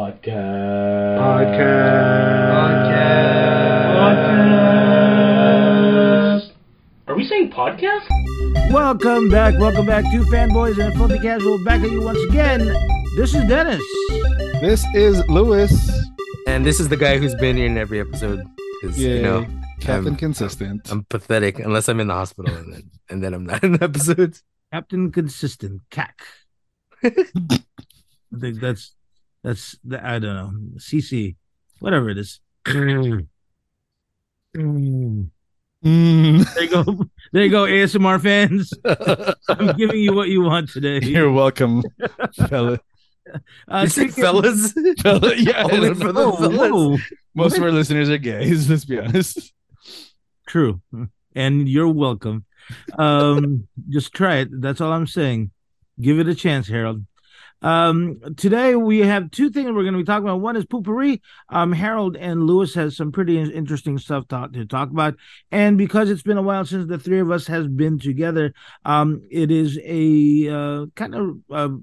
Podcast. Podcast. Podcast. Are we saying podcast? Welcome back, welcome back to Fanboys and Filthy Casual. Back at you once again. This is Dennis. This is Luis. And this is the guy who's been here in every episode. Because Yeah, you know, Captain I'm- Consistent. I'm pathetic unless I'm in the hospital and then and then I'm not in the episodes. Captain Consistent, CAC. I think that's that's the, I don't know. CC, whatever it is. Mm. Mm. There you go. There you go, ASMR fans. I'm giving you what you want today. You're welcome, fella. Uh, speaking- fellas? fella. Yeah, Only for know. the fellas. whoa. most of our listeners are gays. Let's be honest. True. And you're welcome. Um, just try it. That's all I'm saying. Give it a chance, Harold. Um, today we have two things we're going to be talking about. One is poopery. Um, Harold and Luis has some pretty interesting stuff to, talk about. And because it's been a while since the three of us has been together, um, it is a uh, kind of uh,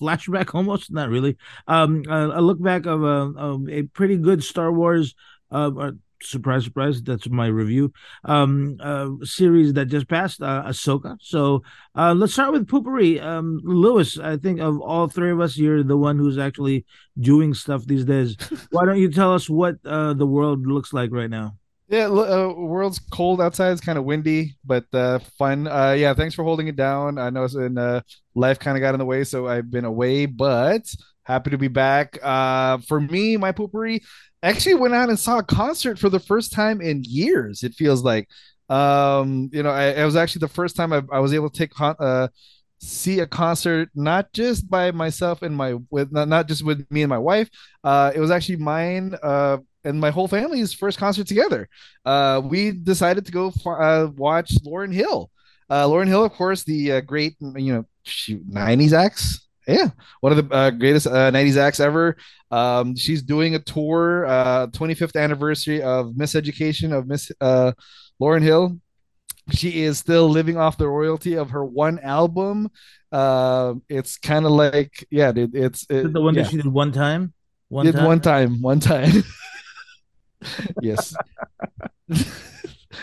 flashback almost, not really. Um, a, a look back of a, of a pretty good Star Wars uh, surprise, surprise. That's my review. Um, uh, series that just passed, uh, Ahsoka. So, uh, let's start with poopery. Um, Luis, I think of all three of us, you're the one who's actually doing stuff these days. Why don't you tell us what uh the world looks like right now? Yeah, uh, world's cold outside. It's kind of windy, but uh, fun. Uh, yeah, thanks for holding it down. I know it's in uh, life kind of got in the way, so I've been away, but happy to be back. Uh, for me, my poopery actually went out and saw a concert for the first time in years. It feels like, um, you know, I, it was actually the first time I, I was able to take uh, see a concert not just by myself and my with not, not just with me and my wife. Uh, it was actually mine. Uh, and my whole family's first concert together. Uh, we decided to go uh, watch Lauryn Hill. Uh, Lauryn Hill, of course, the uh, great, you know, shoot, 90s acts. Yeah, one of the uh, greatest uh, 90s acts ever. Um, she's doing a tour, uh, 25th anniversary of Miseducation of Miss uh, Lauryn Hill. She is still living off the royalty of her one album. Uh, it's kind of like, yeah, it, it's it, it the one yeah. that she did one time? One did time. one time, one time. yes.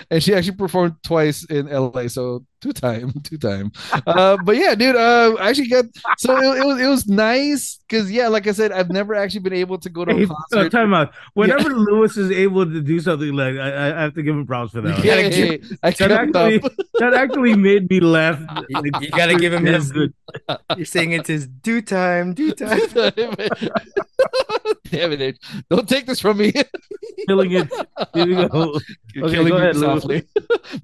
and she actually performed twice in LA, so two time, two time. Uh, but yeah, dude, uh, I actually got so it, it was it was nice because yeah, like I said, I've never actually been able to go to Hey, a uh, time out. Whenever Luis is able to do something like, I, I have to give him props for that. one. Yeah, gotta I That actually, up. that actually made me laugh. You, you gotta give him Damn his. You're saying it's his due time, due time. Damn it, don't take this from me. Killing it. Here we go. Okay, killing go ahead, softly.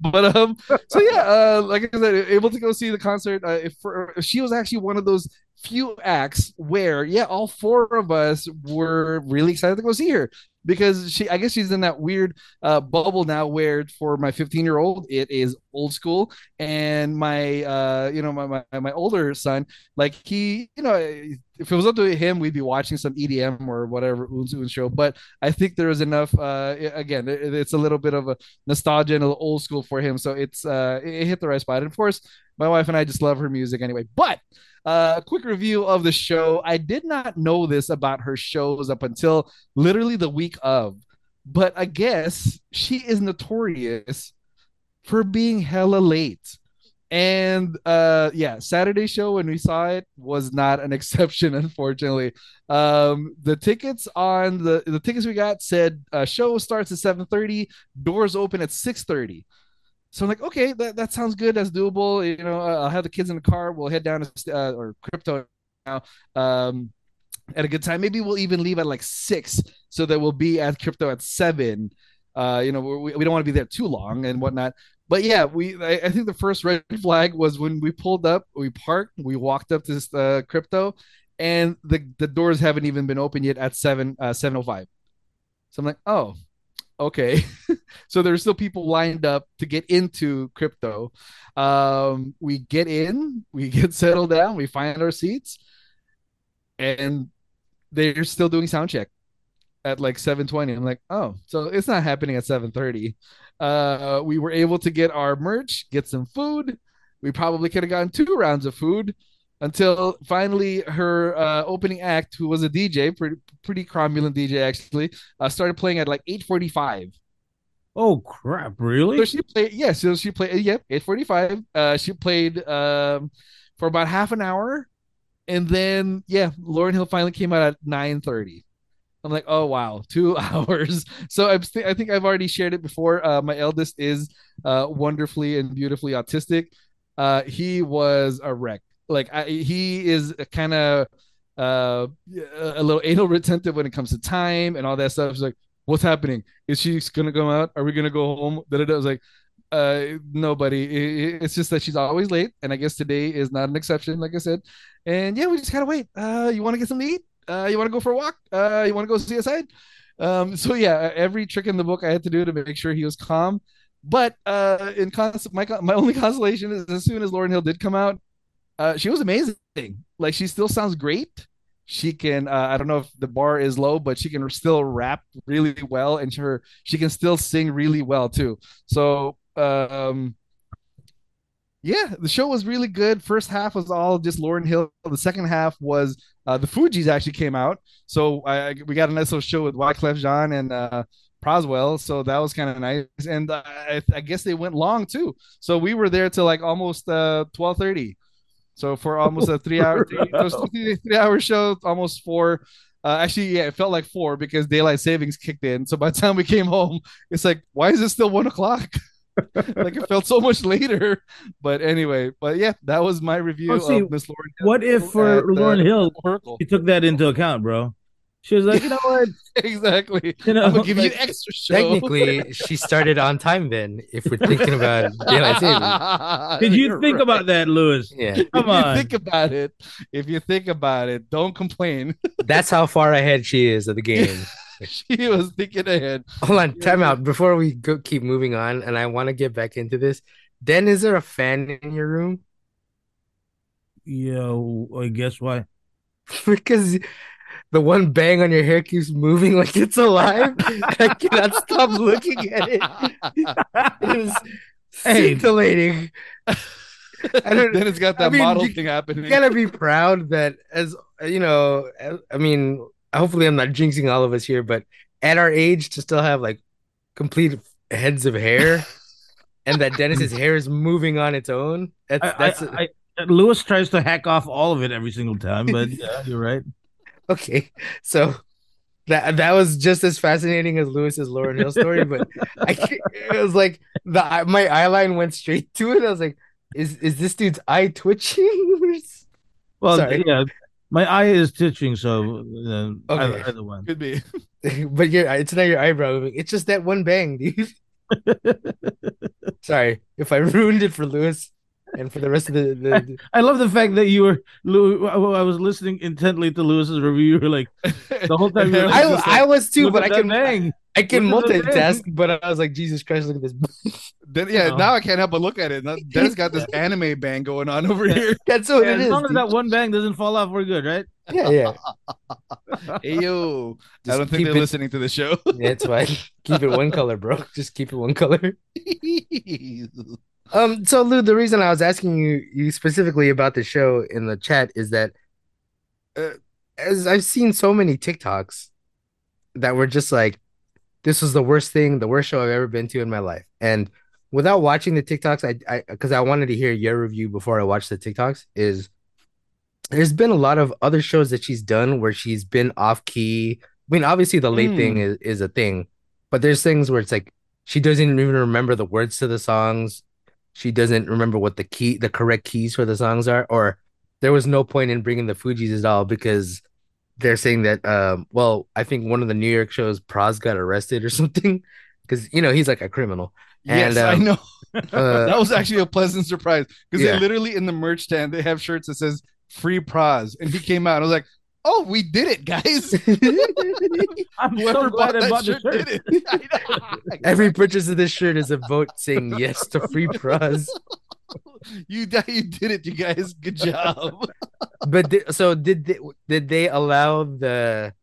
but um, so yeah, uh, like I said, able to go see the concert. Uh, if for, she was actually one of those few acts where, yeah, all four of us were really excited to go see her because she, I guess she's in that weird uh, bubble now where for my 15 year old it is old school, and my uh, you know, my, my my older son, like he, you know. If it was up to him, we'd be watching some EDM or whatever Oons show. But I think there is enough. Uh, again, it, it's a little bit of a nostalgia and a old school for him. So it's uh it hit the right spot. And of course, my wife and I just love her music anyway. But uh quick review of the show. I did not know this about her shows up until literally the week of. But I guess she is notorious for being hella late. And uh yeah, Saturday show when we saw it was not an exception, unfortunately. Um the tickets on the the tickets we got said uh show starts at 7:30, doors open at 6:30. So I'm like, okay, that, that sounds good. That's doable. You know, I'll have the kids in the car. We'll head down to uh, or crypto now um, at a good time. Maybe we'll even leave at like six so that we'll be at crypto at seven. Uh, you know, we, we don't want to be there too long and whatnot. But yeah, we I, I think the first red flag was when we pulled up, we parked, we walked up to this uh, crypto, and the the doors haven't even been open yet at seven uh, seven oh five. So I'm like, oh, okay. so there's still people lined up to get into crypto. Um, we get in, we get settled down, we find our seats, and they're still doing sound check at like 7:20. I'm like, oh, so it's not happening at 7:30. Uh, we were able to get our merch, get some food. We probably could have gotten two rounds of food, until finally her uh, opening act, who was a DJ, pretty pretty cromulent DJ actually, uh, started playing at like eight forty five. Oh crap! Really? So she played, yeah. So she played, yep, eight forty five. Uh, she played um for about half an hour, and then yeah, Lauryn Hill finally came out at nine thirty. I'm like, oh wow, two hours. So I, I think I've already shared it before. Uh, my eldest is uh, wonderfully and beautifully autistic. Uh, he was a wreck. Like I, he is kind of uh, a little anal retentive when it comes to time and all that stuff. He's like, what's happening? Is she gonna go out? Are we gonna go home? Da, da, da. I was like, uh, nobody. It's just that she's always late, and I guess today is not an exception, like I said. And yeah, we just gotta wait. Uh, you want to get something to eat? Uh, you want to go for a walk? Uh, you want to go see a side? Um, so yeah, every trick in the book I had to do to make sure he was calm. But uh, in cons- my my only consolation is as soon as Lauryn Hill did come out, uh, she was amazing. Like she still sounds great. She can uh, I don't know if the bar is low, but she can still rap really well, and her she can still sing really well too. So um, yeah, the show was really good. First half was all just Lauryn Hill. The second half was uh, the Fugees actually came out, so I, we got a nice little show with Wyclef Jean and uh, Proswell, so that was kind of nice. And uh, I, I, guess they went long too, so we were there till like almost uh, twelve thirty. So for almost a three hour three, three hour show, almost four. Uh, actually, yeah, it felt like four because daylight savings kicked in. So by the time we came home, it's like, why is it still one o'clock? like it felt so much later. But anyway, but yeah, that was my review oh, see, of Miss Lauryn. Hill what if for at, Lauryn uh, Hill, Oracle. you took that into account, bro? She was like, you know what? exactly. You know, I'm gonna give like, you an extra show. Technically, she started on time. Then, if we're thinking about daylight savings, did you You're think right. about that, Luis? Yeah. Come on. think about it. If you think about it, don't complain. That's how far ahead she is of the game. she was thinking ahead. Hold on, time out before we go keep moving on, and I want to get back into this. Den, is there a fan in your room? Yeah, I guess why? because the one bang on your hair keeps moving like it's alive. I cannot stop looking at it. It is scintillating. I don't, then it's got that I mean, model you, thing happening. You gotta be proud that as you know, I mean, hopefully I'm not jinxing all of us here, but at our age to still have like complete heads of hair and that Dennis's hair is moving on its own. That's that's I, I, Luis tries to hack off all of it every single time, but yeah, you're right. Okay. So that that was just as fascinating as Luis's Lauryn Hill story, but I it was like the my eye line went straight to it. I was like, is is this dude's eye twitching? well, Sorry. yeah, my eye is twitching, so uh, okay. either, either one could be. but yeah, it's not your eyebrow. Moving. It's just that one bang, dude. Sorry if I ruined it for Luis and for the rest of the. the... I love the fact that you were. I was listening intently to Luis's review. You were like the whole time. I, like, I was too, but I can bang. I can multitask, but I was like, Jesus Christ, look at this. then, yeah, oh. now I can't help but look at it. Dennis got this anime bang going on over here. That's what yeah, it as is. long as that one bang doesn't fall off, we're good, right? Yeah, yeah. hey yo, Just I don't think they're it, listening to the show. yeah, it's fine. Keep it one color, bro. Just keep it one color. Um. So, Lou, the reason I was asking you you specifically about the show in the chat is that, uh, as I've seen so many TikToks that were just like this was the worst thing, the worst show I've ever been to in my life. And without watching the TikToks, I, I, because I wanted to hear your review before I watched the TikToks, is there's been a lot of other shows that she's done where she's been off key. I mean, obviously the late mm. thing is, is a thing, but there's things where it's like she doesn't even remember the words to the songs. She doesn't remember what the key, the correct keys for the songs are, or there was no point in bringing the Fugees at all because they're saying that um well i think one of the new york shows pras got arrested or something because you know he's like a criminal yes um, i know uh, that was actually a pleasant surprise because yeah. they literally in the merch stand they have shirts that says free pras and he came out i was like oh we did it guys i'm so glad i bought the shirt, shirt. every purchase of this shirt is a vote saying yes to free pras you you did it, you guys. Good job. but th- so did they, did they allow the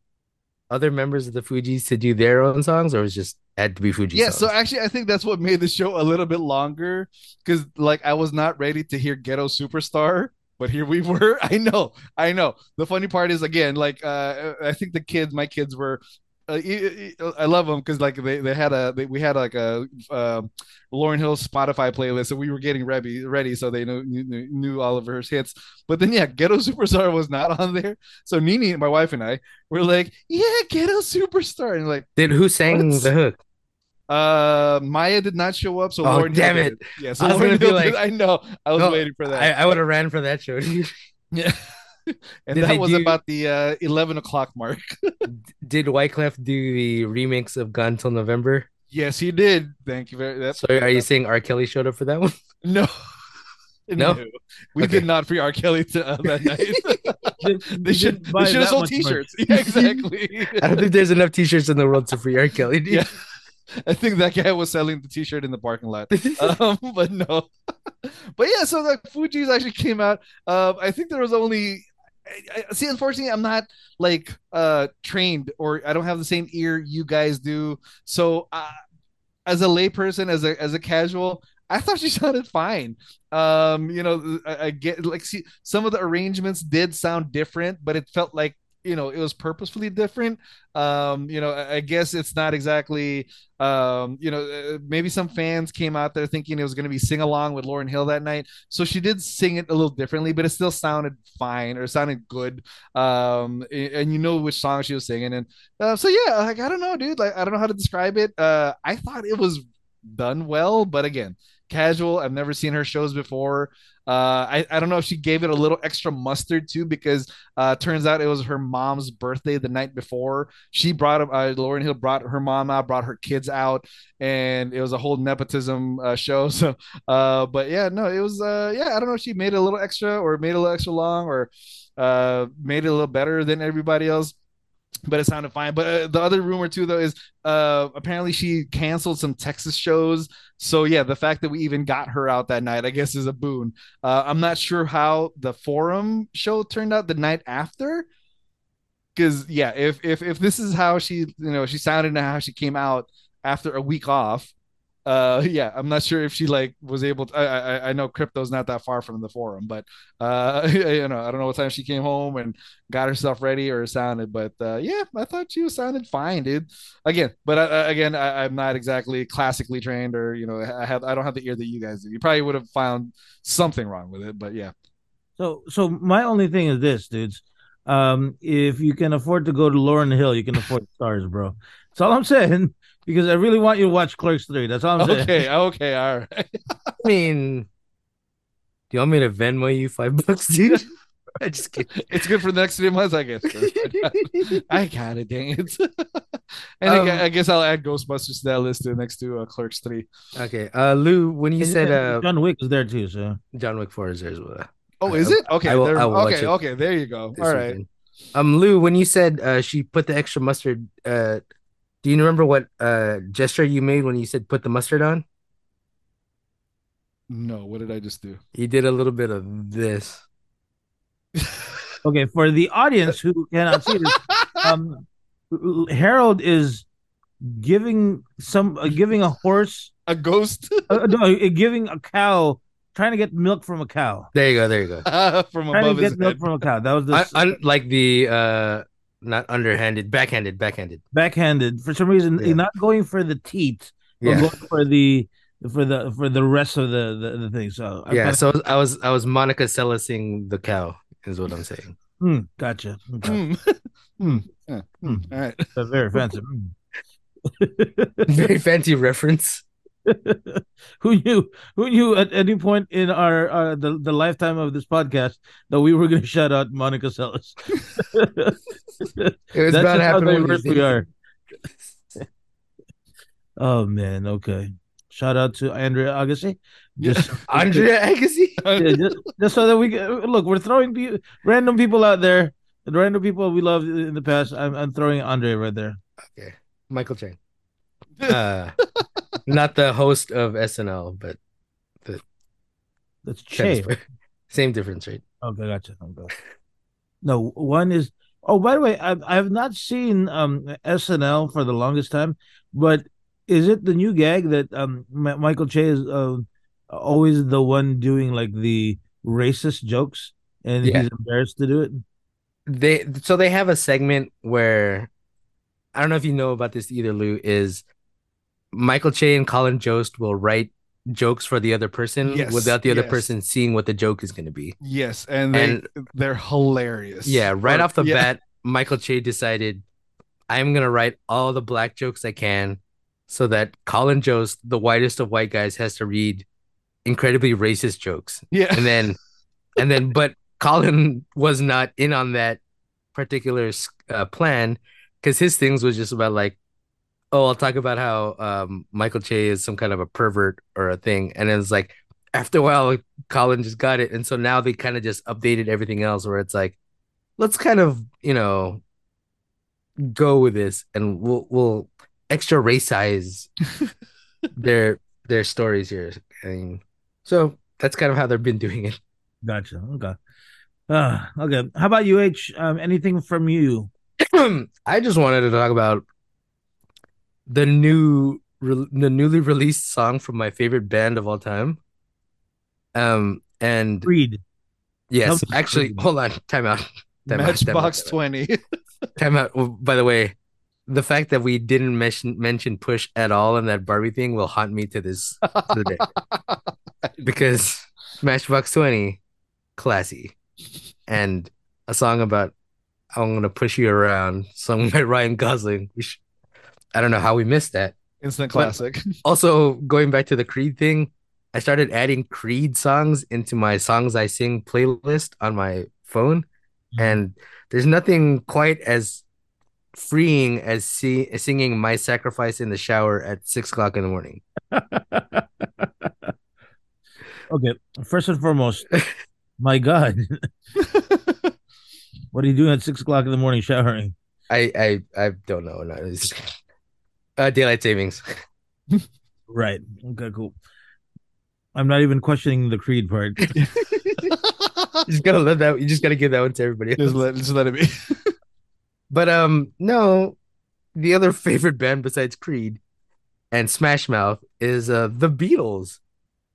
other members of the Fugees to do their own songs, or was just had to be Fuji? Yeah. songs? So actually, I think that's what made the show a little bit longer because like I was not ready to hear Ghetto Superstar but here we were. I know, I know. The funny part is again, like uh, I think the kids, my kids were. Uh, e- I love them because like they, they had a they, we had like a uh, Lauryn Hill Spotify playlist, so we were getting ready ready, so they knew, knew knew all of her hits. But then yeah, Ghetto Superstar was not on there. So Nini, my wife and I, were like, yeah, Ghetto Superstar, and like Did who sang the hook? Uh Mýa did not show up, so Oh, Lauryn damn did it. Yeah, so I was Lauryn Hill like- did- I know, I was No, waiting for that. I, I would have ran for that show. Yeah. and Did that they was do- about the uh, 11 o'clock mark. Did Wyclef do the remix of Gone Till November? yes, he did. Thank you very much. So are you saying R. Kelly showed up for that one? No. No? We Okay. did not free R. Kelly to, uh, that night. they should, they should have sold t shirts. Yeah, exactly. I don't think there's enough T-shirts in the world to free R. Kelly. dude. yeah. I think that guy was selling the t shirt in the parking lot. um, but no. but yeah, so the Fugees actually came out. Um, I think there was only. I, I- see, unfortunately, I'm not like uh trained, or I don't have the same ear you guys do. So, uh, as a layperson, as a as a casual, I thought she sounded fine. Um, you know, I, I get like see some of the arrangements did sound different, but it felt like you know it was purposefully different. Um, you know, I, guess it's not exactly um, you know, uh, maybe some fans came out there thinking it was going to be sing along with Lauryn Hill that night. So she did sing it a little differently, but it still sounded fine or sounded good. Um, and you know which song she was singing. And uh, so, yeah, like, I don't know, dude. Like, I don't know how to describe it. Uh, I thought it was done well, but again, casual. I've never seen her shows before. Uh, I, I don't know if she gave it a little extra mustard too, because uh, turns out it was her mom's birthday the night before. She brought uh, Lauryn Hill brought her mom out, brought her kids out, and it was a whole nepotism uh, show. So, uh, but yeah, no, it was uh, yeah, I don't know if she made it a little extra or made it a little extra long or uh, made it a little better than everybody else. But it sounded fine. But uh, the other rumor too, though, is uh, apparently she canceled some Texas shows. So yeah, the fact that we even got her out that night, I guess, is a boon. Uh, I'm not sure how the forum show turned out the night after. Because yeah, if if if this is how she you know she sounded and how she came out after a week off, uh yeah, I'm not sure if she like was able to. I I, I know crypto's not that far from the forum, but uh you know I don't know what time she came home and got herself ready or sounded, but uh yeah, I thought she was sounded fine, dude. Again, but uh, again, I, I'm not exactly classically trained or you know I have I don't have the ear that you guys do. You probably would have found something wrong with it, but yeah. So, so my only thing is this, dudes. Um, if you can afford to go to Lauryn Hill, you can afford Starz, bro. That's all I'm saying. Because I really want you to watch Clerks Three. That's all I'm saying. Okay, okay, all right. I mean, do you want me to Venmo you five bucks, dude? I just kidding. It's good for the next three months, I guess. I got it, dang it. and Um, I, I guess I'll add Ghostbusters to that list too, next to uh, Clerks 3. Okay, uh, Lou, when you And- said uh, John Wick is there too. So John Wick Four is there as well. Oh, is it? Okay, I will- there, I will watch okay, it okay, there you go. All right. weekend. Um, Lou, when you said uh, she put the extra mustard, uh, do you remember what uh gesture you made when you said put the mustard on? No, what did I just do? You did a little bit of this. okay, for the audience who cannot see this, um, Harold is giving some uh, giving a horse, A ghost uh, no, uh, giving a cow, trying to get milk from a cow. There you go. There you go. from Trying above to his get milk head. from a cow. That was the I, I, like the uh, not underhanded, backhanded, backhanded. backhanded. For some reason, Yeah. not going for the teeth, but Yeah, going for the for the for the rest of the the, the thing. So I yeah. kinda- So I was I was Monica Sellising the cow is what I'm saying. Hmm, gotcha. Okay. Hmm. Hmm. Yeah. Hmm. All right. That's very offensive. Hmm. Very fancy reference. Who knew? Who knew at any point in our uh, the the lifetime of this podcast that we were going to shout out Monica Seles? It was That's about how happening. diverse we days. are. oh man, okay. Shout out to Andrea Agassi. Just Andrea Agassi. yeah, just, just so that we look, we're throwing pe- random people out there, the random people we loved in the past. I'm, I'm throwing Andre right there. Okay, Michael Chang. Uh, not the host of SNL, but That's kind Che. same difference, right? Okay, gotcha. Okay. No, one is. Oh, by the way, I've I've not seen um SNL for the longest time, but is it the new gag that um Michael Che is uh, always the one doing like the racist jokes? and Yeah. he's embarrassed to do it. they so they have a segment where I don't know if you know about this either, Lou, is Michael Che and Colin Jost will write jokes for the other person Yes, without the other yes. person seeing what the joke is going to be. Yes, and they And- they're hilarious. Yeah, right Or- off the yeah. bat, Michael Che decided I'm gonna write all the black jokes I can so that Colin Jost, the whitest of white guys, has to read incredibly racist jokes. Yeah. And then and then but Colin was not in on that particular uh, plan because his things was just about like, oh, I'll talk about how um, Michael Che is some kind of a pervert or a thing, and it's like after a while, Colin just got it, and so now they kind of just updated everything else where it's like, let's kind of you know go with this, and we'll we'll extra racize their their stories here, and so that's kind of how they've been doing it. Gotcha. Okay. Uh, okay. How about you, H? Um, anything from you? I just wanted to talk about the new re- the newly released song from my favorite band of all time. Um and Creed. yes, Tell actually, Creed. hold on, time out. Time out, out, Matchbox time out. Twenty. Time out. Oh, By the way, the fact that we didn't mention mention Push at all in that Barbie thing will haunt me to this to the day. because Matchbox 20, classy. And a song about I'm gonna push you around, sung by Ryan Gosling. We sh- I don't know how we missed that. Instant But- classic. Also, going back to the Creed thing, I started adding Creed songs into my songs I sing playlist on my phone, Mhm. and there's nothing quite as freeing as see- singing "My Sacrifice" in the shower at six o'clock in the morning. Okay. First and foremost, my God, what are you doing at six o'clock in the morning showering? I I I don't know. No, uh, daylight savings. Right. Okay. Cool. I'm not even questioning the Creed part. You just gotta let that. You just gotta give that one to everybody. just let just let it be. But um, no, the other favorite band besides Creed and Smash Mouth is uh the Beatles,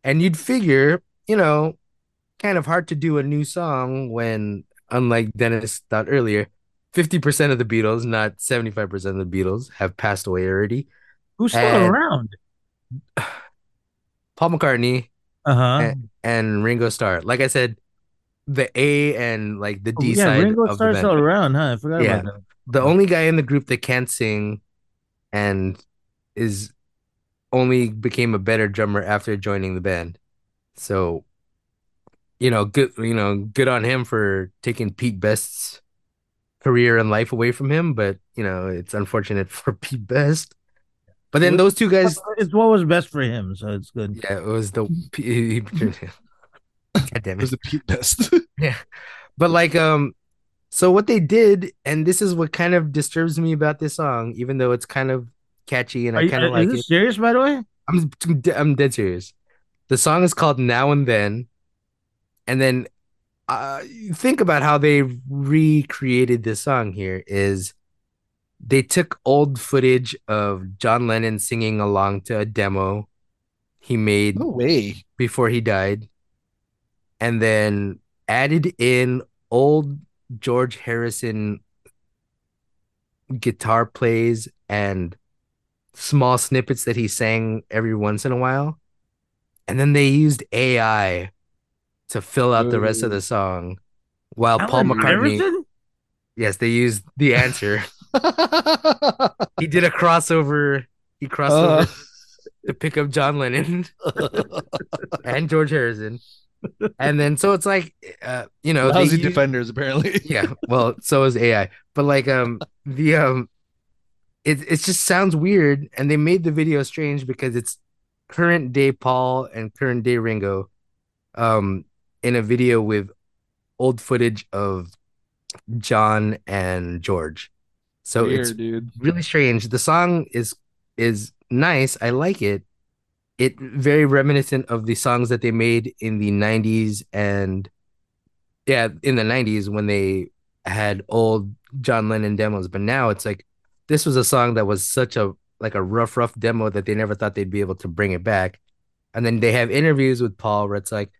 and you'd figure, you know, kind of hard to do a new song when, unlike Dennis thought earlier, fifty percent of the Beatles, not seventy five percent of the Beatles, have passed away already. Who's still And- around? Paul McCartney Uh huh. and, and Ringo Starr. Like I said, the A and like the D Oh, yeah, side Ringo of the Starr's band. still around, huh? I forgot Yeah. about that. the only guy in the group that can't sing and is only became a better drummer after joining the band. So, you know, good you know, good on him for taking Pete Best's career and life away from him, but you know, it's unfortunate for Pete Best. But then those two guys, It's what was best for him, so it's good. yeah, it was the he- God damn it. it Was the Pete Best. Yeah. But like um so what they did and this is what kind of disturbs me about this song even though it's kind of catchy and Are I kind of is like this it. serious, by the way? I'm I'm dead serious. The song is called Now and Then. And then uh think about how they recreated this song here is they took old footage of John Lennon singing along to a demo he made no way. before he died, and then added in old George Harrison guitar plays and small snippets that he sang every once in a while. And then they used AI to fill out the rest of the song. While Paul McCartney, Iverson? yes, they used the answer. he did a crossover. He crossed Uh. over to pick up John Lennon and George Harrison. And then so it's like uh you know they Lousy use- defenders, apparently. yeah, well, so is AI. But like um the um it it just sounds weird and they made the video strange because it's current day Paul and current day Ringo um in a video with old footage of John and George. So it's dude. really strange. The song is is nice. I like it. It very reminiscent of the songs that they made in the 90s and yeah, in the 90s when they had old John Lennon demos, but now it's like this was a song that was such a like a rough rough demo that they never thought they'd be able to bring it back. And then they have interviews with Paul where it's like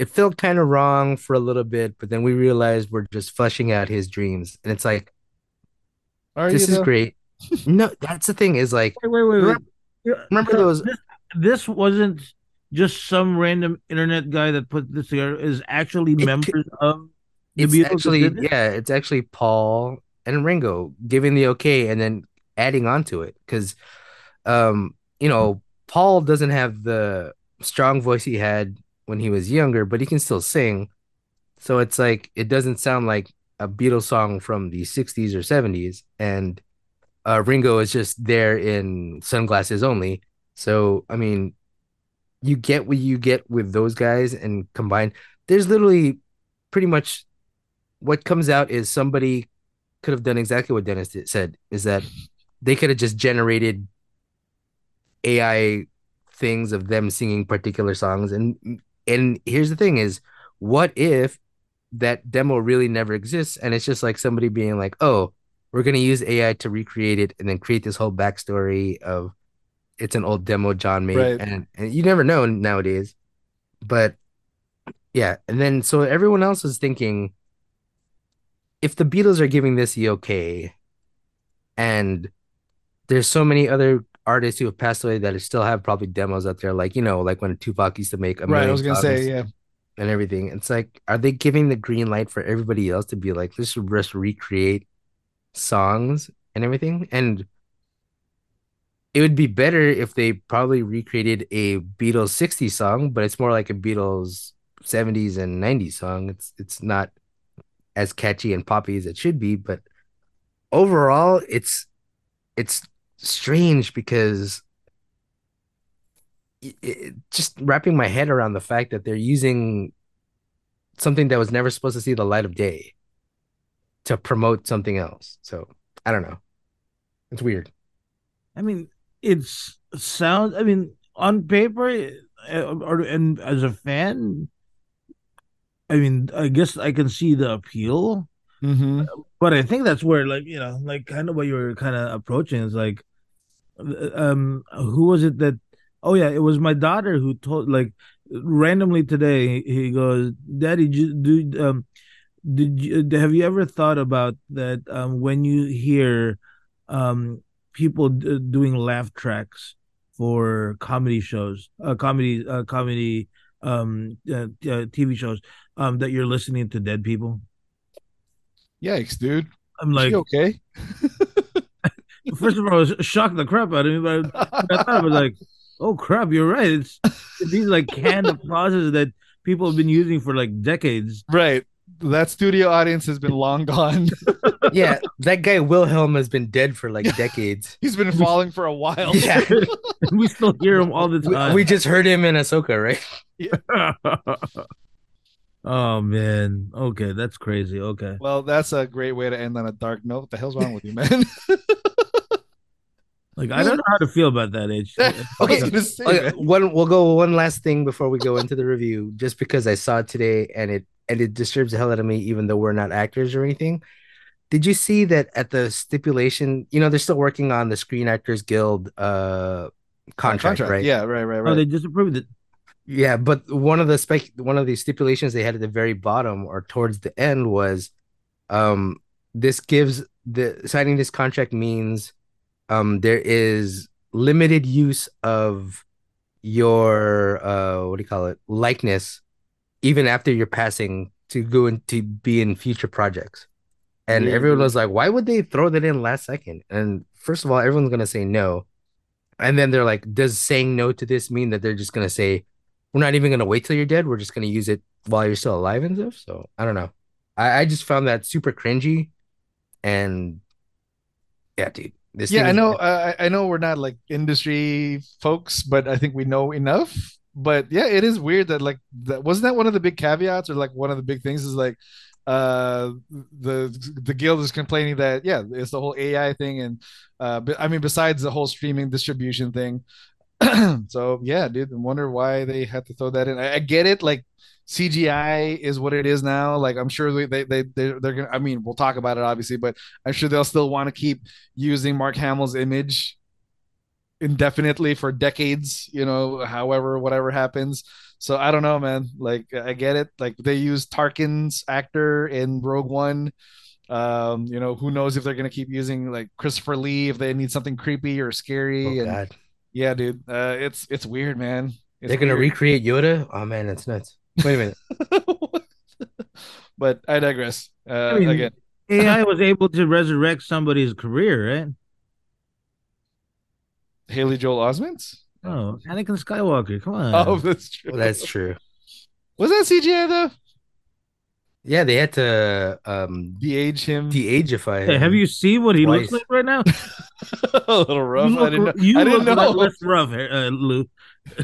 it felt kind of wrong for a little bit, but then we realized we're just fleshing out his dreams, and it's like Are this you is though? great. no, that's the thing is like Wait, wait, wait. wait. Remember- remember those- This, this wasn't just some random internet guy that put this together. Is actually could- members of the it's Beatles. actually did this? yeah, it's actually Paul and Ringo giving the okay and then adding on to it because um you know Paul doesn't have the strong voice he had when he was younger, but he can still sing. So it's like it doesn't sound like a Beatles song from the 60s or 70s and uh Ringo is just there in sunglasses only. So I mean you get what you get with those guys and combined there's literally pretty much what comes out is somebody could have done exactly what Dennis did, said is that they could have just generated AI things of them singing particular songs and and here's the thing is what if that demo really never exists and it's just like somebody being like oh we're going to use AI to recreate it and then create this whole backstory of it's an old demo John made Right. and, and you never know nowadays but yeah and then so everyone else is thinking if the Beatles are giving this the okay, and there's so many other artists who have passed away that still have probably demos out there, like you know, like when Tupac used to make a Right. I was gonna say yeah. and everything. It's like, are they giving the green light for everybody else to be like, let's just recreate songs and everything? And it would be better if they probably recreated a Beatles 60s song, but it's more like a Beatles 70s and 90s song. It's it's not as catchy and poppy as it should be, but overall it's it's strange because it, it- just wrapping my head around the fact that they're using something that was never supposed to see the light of day to promote something else. So I don't know. It's weird. I mean, it's sounds. I mean, on paper, uh, or and as a fan, I mean, I guess I can see the appeal, Mm-hmm. but I think that's where, like, you know, like kind of what you were kind of approaching is like, um, who was it that? Oh yeah, it was my daughter who told like randomly today. He goes, "Daddy, do, um." Did you have you ever thought about that um, when you hear um, people d- doing laugh tracks for comedy shows, uh, comedy, uh, comedy, um, uh, uh, TV shows, um, that you're listening to dead people. Yikes, dude. I'm like, she okay? first of all, it shocked the crap out of me, but I, I thought I was like, oh crap, you're right. It's, it's these like canned applauses that people have been using for like decades. right. That studio audience has been long gone. Yeah, that guy Wilhelm has been dead for like decades. He's been falling for a while. Yeah. we still hear him all the time. we just heard him in Ahsoka, right? Yeah. oh man. Okay, that's crazy. Okay. Well, that's a great way to end on a dark note. What the hell's wrong with you, man? Like I don't know how to feel about that age. Okay, say, Okay, one we'll go one last thing before we go into the review, just because I saw it today and it and it disturbs the hell out of me, even though we're not actors or anything. Did you see that at the stipulation? You know, they're still working on the Screen Actors Guild uh contract, right? Yeah, right, right, right. Oh, they just approved it. Yeah, but one of the spec one of the stipulations they had at the very bottom or towards the end was um this gives the signing this contract means um there is limited use of your uh what do you call it likeness even after you're passing to go in to be in future projects. And everyone was like, why would they throw that in last second? And first of all, everyone's gonna say no. And then they're like, does saying no to this mean that they're just gonna say, we're not even gonna wait till you're dead, we're just gonna use it while you're still alive and stuff? So I don't know. I, I just found that super cringy. And yeah, dude. This yeah, I know. Uh, I I know we're not like industry folks, but I think we know enough. But yeah, it is weird that like that wasn't that one of the big caveats or like one of the big things is like uh the the guild is complaining that yeah it's the whole AI thing and uh I mean besides the whole streaming distribution thing so yeah dude I wonder why they had to throw that in I, I get it like CGI is what it is now like I'm sure they they, they they're, they're gonna I mean we'll talk about it obviously but I'm sure they'll still want to keep using Mark Hamill's image indefinitely for decades, you know, however, whatever happens. So I don't know, man. Like I get it. Like they use Tarkin's actor in Rogue One. Um, you know, who knows if they're gonna keep using like Christopher Lee if they need something creepy or scary. Oh and God, yeah, dude, uh, it's it's weird, man. It's they're gonna recreate Yoda. Oh man, that's nuts. Wait a minute. but I digress. Uh, I mean, again, AI was able to resurrect somebody's career, right? Haley Joel Osment. Oh, Anakin Skywalker. Come on. Oh, that's true. Well, that's true. Was that CGI though? Yeah, they had to um De-age him. de-ageify Hey, him. have you seen what he looks like right now? a little rough. You I look, didn't know. you I didn't look know. less rough, uh, Lou.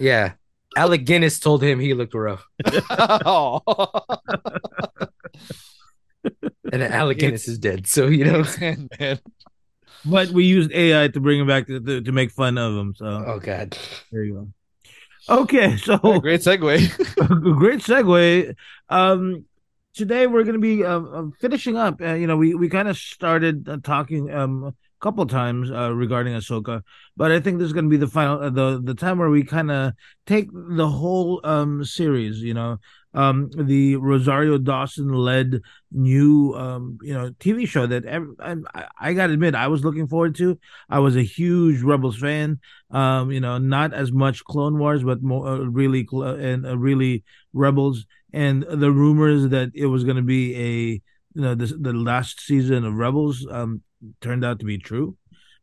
Yeah, Alec Guinness told him he looked rough, oh. and Alec Guinness It's- is dead. So you know. man, man. But we used AI to bring him back to, to, to make fun of him. So Oh God. there you go. Okay, so Yeah, great segue. great segue. Um, today we're going to be uh, finishing up. Uh, you know, we we kind of started uh, talking um a couple times uh, regarding Ahsoka, but I think this is going to be the final uh, the the time where we kind of take the whole um series. You know, um the Rosario Dawson led new um you know TV show that ev I, I got to admit I was looking forward to. I was a huge Rebels fan. Um, you know, not as much Clone Wars, but more uh, really cl- and uh, really Rebels. And the rumors that it was going to be a you know this, the last season of Rebels um turned out to be true.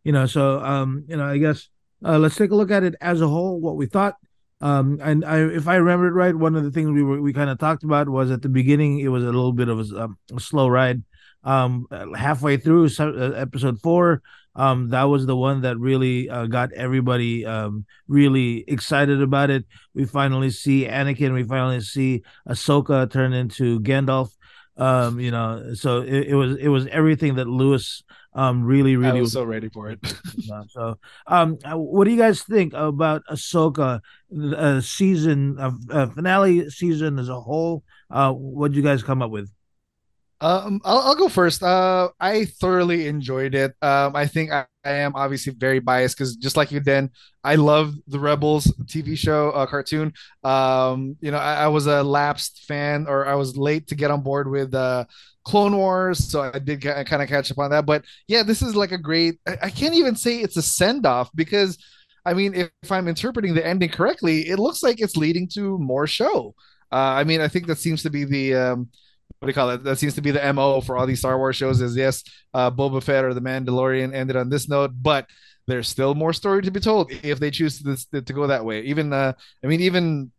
You know, so um you know I guess uh, let's take a look at it as a whole. What we thought. Um, and I, if I remember it right, one of the things we were we kind of talked about was at the beginning it was a little bit of a, um, a slow ride. Um, halfway through uh, episode four, um, that was the one that really uh, got everybody um really excited about it. We finally see Anakin. We finally see Ahsoka turn into Gandalf. Um, you know, so it, it was it was everything that Luis um really really, I really was so ready for it. So, um, uh, what do you guys think about Ahsoka uh, season uh, uh, finale season as a whole? Uh, what did you guys come up with? Um, I'll, I'll go first. Uh, I thoroughly enjoyed it. Um, I think I, I am obviously very biased because just like you, Dan, I love the Rebels TV show, uh, cartoon. Um, you know, I, I was a lapsed fan, or I was late to get on board with uh, Clone Wars, so I did kind of catch up on that. But yeah, this is like a great. I, can't even say it's a send off because, I mean, if, if I'm interpreting the ending correctly, it looks like it's leading to more show. Uh, I mean, I think that seems to be the um, what do you call it? That seems to be the mo for all these Star Wars shows. Is yes, uh, Boba Fett or the Mandalorian ended on this note, but there's still more story to be told if they choose to, to go that way. Even uh, I mean, even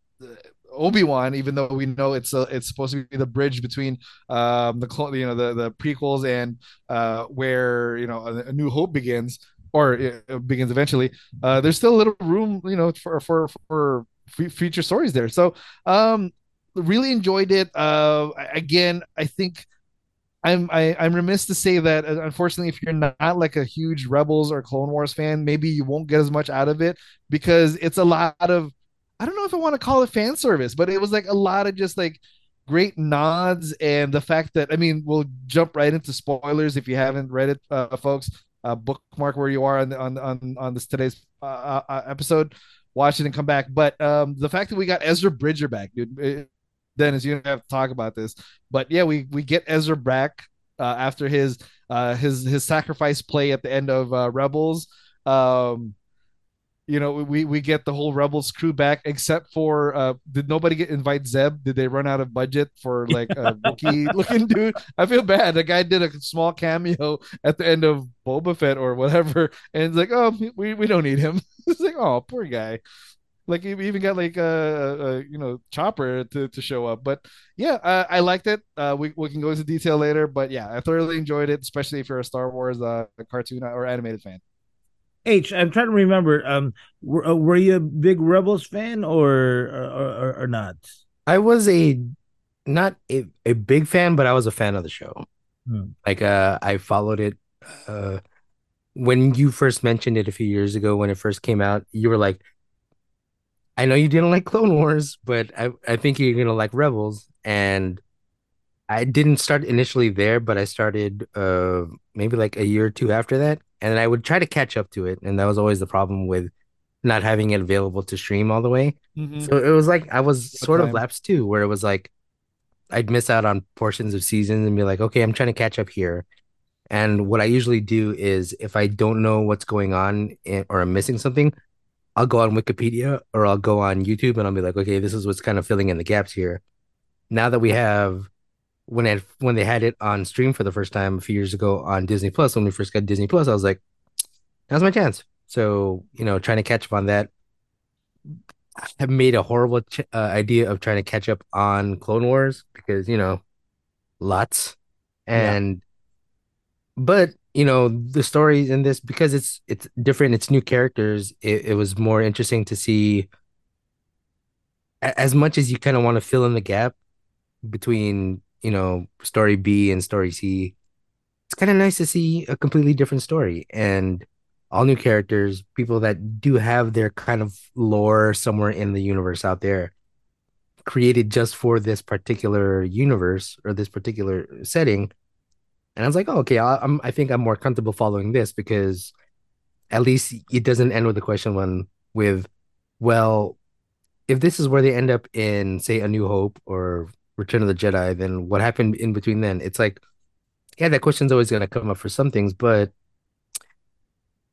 Obi Wan, even though we know it's a, it's supposed to be the bridge between um, the you know the the prequels and uh, where you know a, a New Hope begins or it begins eventually. Uh, there's still a little room, you know, for for for future stories there. So um, really enjoyed it. Uh, again, I think I'm I, I'm remiss to say that uh, unfortunately, if you're not, like a huge Rebels or Clone Wars fan, maybe you won't get as much out of it because it's a lot of I don't know if I want to call it fan service, but it was like a lot of just like great nods and the fact that I mean we'll jump right into spoilers if you haven't read it, uh, folks. Uh, bookmark where you are on the, on on on this today's uh, uh, episode. Watch it and come back. But um, the fact that we got Ezra Bridger back, dude. It, Dennis, you don't have to talk about this, but yeah, we we get Ezra back uh, after his uh, his his sacrifice play at the end of uh, Rebels. Um, you know, we we get the whole Rebels crew back, except for uh, did nobody get invite Zeb? Did they run out of budget for like a Wookiee looking dude? I feel bad. The guy did a small cameo at the end of Boba Fett or whatever, and it's like, oh, we we don't need him. it's like, oh, poor guy like we even got like a, uh, uh, you know chopper to, to show up but yeah uh, i liked it uh, we, we can go into detail later but yeah i thoroughly enjoyed it especially if you're a star wars uh, cartoon or animated fan h i'm trying to remember um were, uh, were you a big rebels fan or or, or, or not i was a not a, a big fan but i was a fan of the show hmm. like uh i followed it uh when you first mentioned it a few years ago when it first came out you were like I know you didn't like Clone Wars, but I, I think you're gonna like Rebels. And I didn't start initially there, but I started uh maybe like a year or two after that. And I would try to catch up to it. And that was always the problem with not having it available to stream all the way. Mhm. So it was like I was sort of lapsed too, where it was like I'd miss out on portions of seasons and be like, okay, I'm trying to catch up here. And what I usually do is if I don't know what's going on in, or I'm missing something, I'll go on Wikipedia or I'll go on YouTube and I'll be like, okay, this is what's kind of filling in the gaps here. Now that we have when it when they had it on stream for the first time a few years ago on Disney Plus, when we first got Disney Plus, I was like, now's my chance. So, you know, trying to catch up on that. I made a horrible ch- uh, idea of trying to catch up on Clone Wars because, you know, lots. And but you know the stories in this because it's it's different it's new characters it, it was more interesting to see as much as you kind of want to fill in the gap between you know story b and story c it's kind of nice to see a completely different story and all new characters people that do have their kind of lore somewhere in the universe out there created just for this particular universe or this particular setting. And I was like, oh, okay, I, I'm, I think I'm more comfortable following this because at least it doesn't end with the question one with, well, if this is where they end up in, say, A New Hope or Return of the Jedi, then what happened in between then? It's like, yeah, that question's always going to come up for some things, but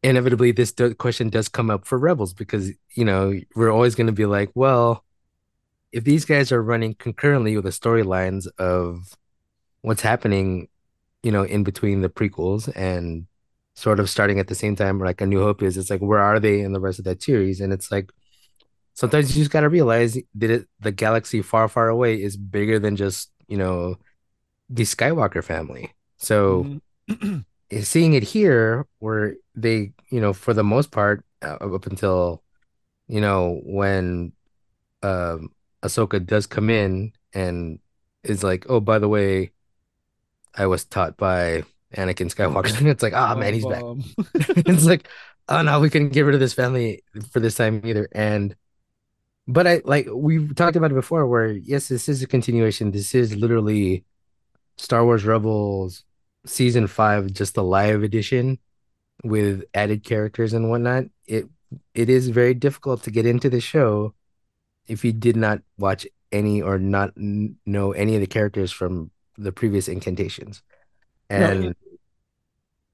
inevitably this do- question does come up for Rebels because, you know, we're always going to be like, well, if these guys are running concurrently with the storylines of what's happening you know, in between the prequels and sort of starting at the same time, like A New Hope is. It's like, where are they in the rest of that series? And it's like, sometimes you just got to realize that it, the galaxy far, far away is bigger than just, you know, the Skywalker family. So Mhm. seeing it here where they, you know, for the most part, uh, up until, you know, when um Ahsoka does come in and is like, oh, by the way, I was taught by Anakin Skywalker. it's like, ah, man, he's back. It's like, oh no, we couldn't get rid of this family for this time either. And but I like we've talked about it before, where yes, this is a continuation. This is literally Star Wars Rebels season five, just the live edition with added characters and whatnot. It it is very difficult to get into the show if you did not watch any or not n- know any of the characters from the previous incantations. And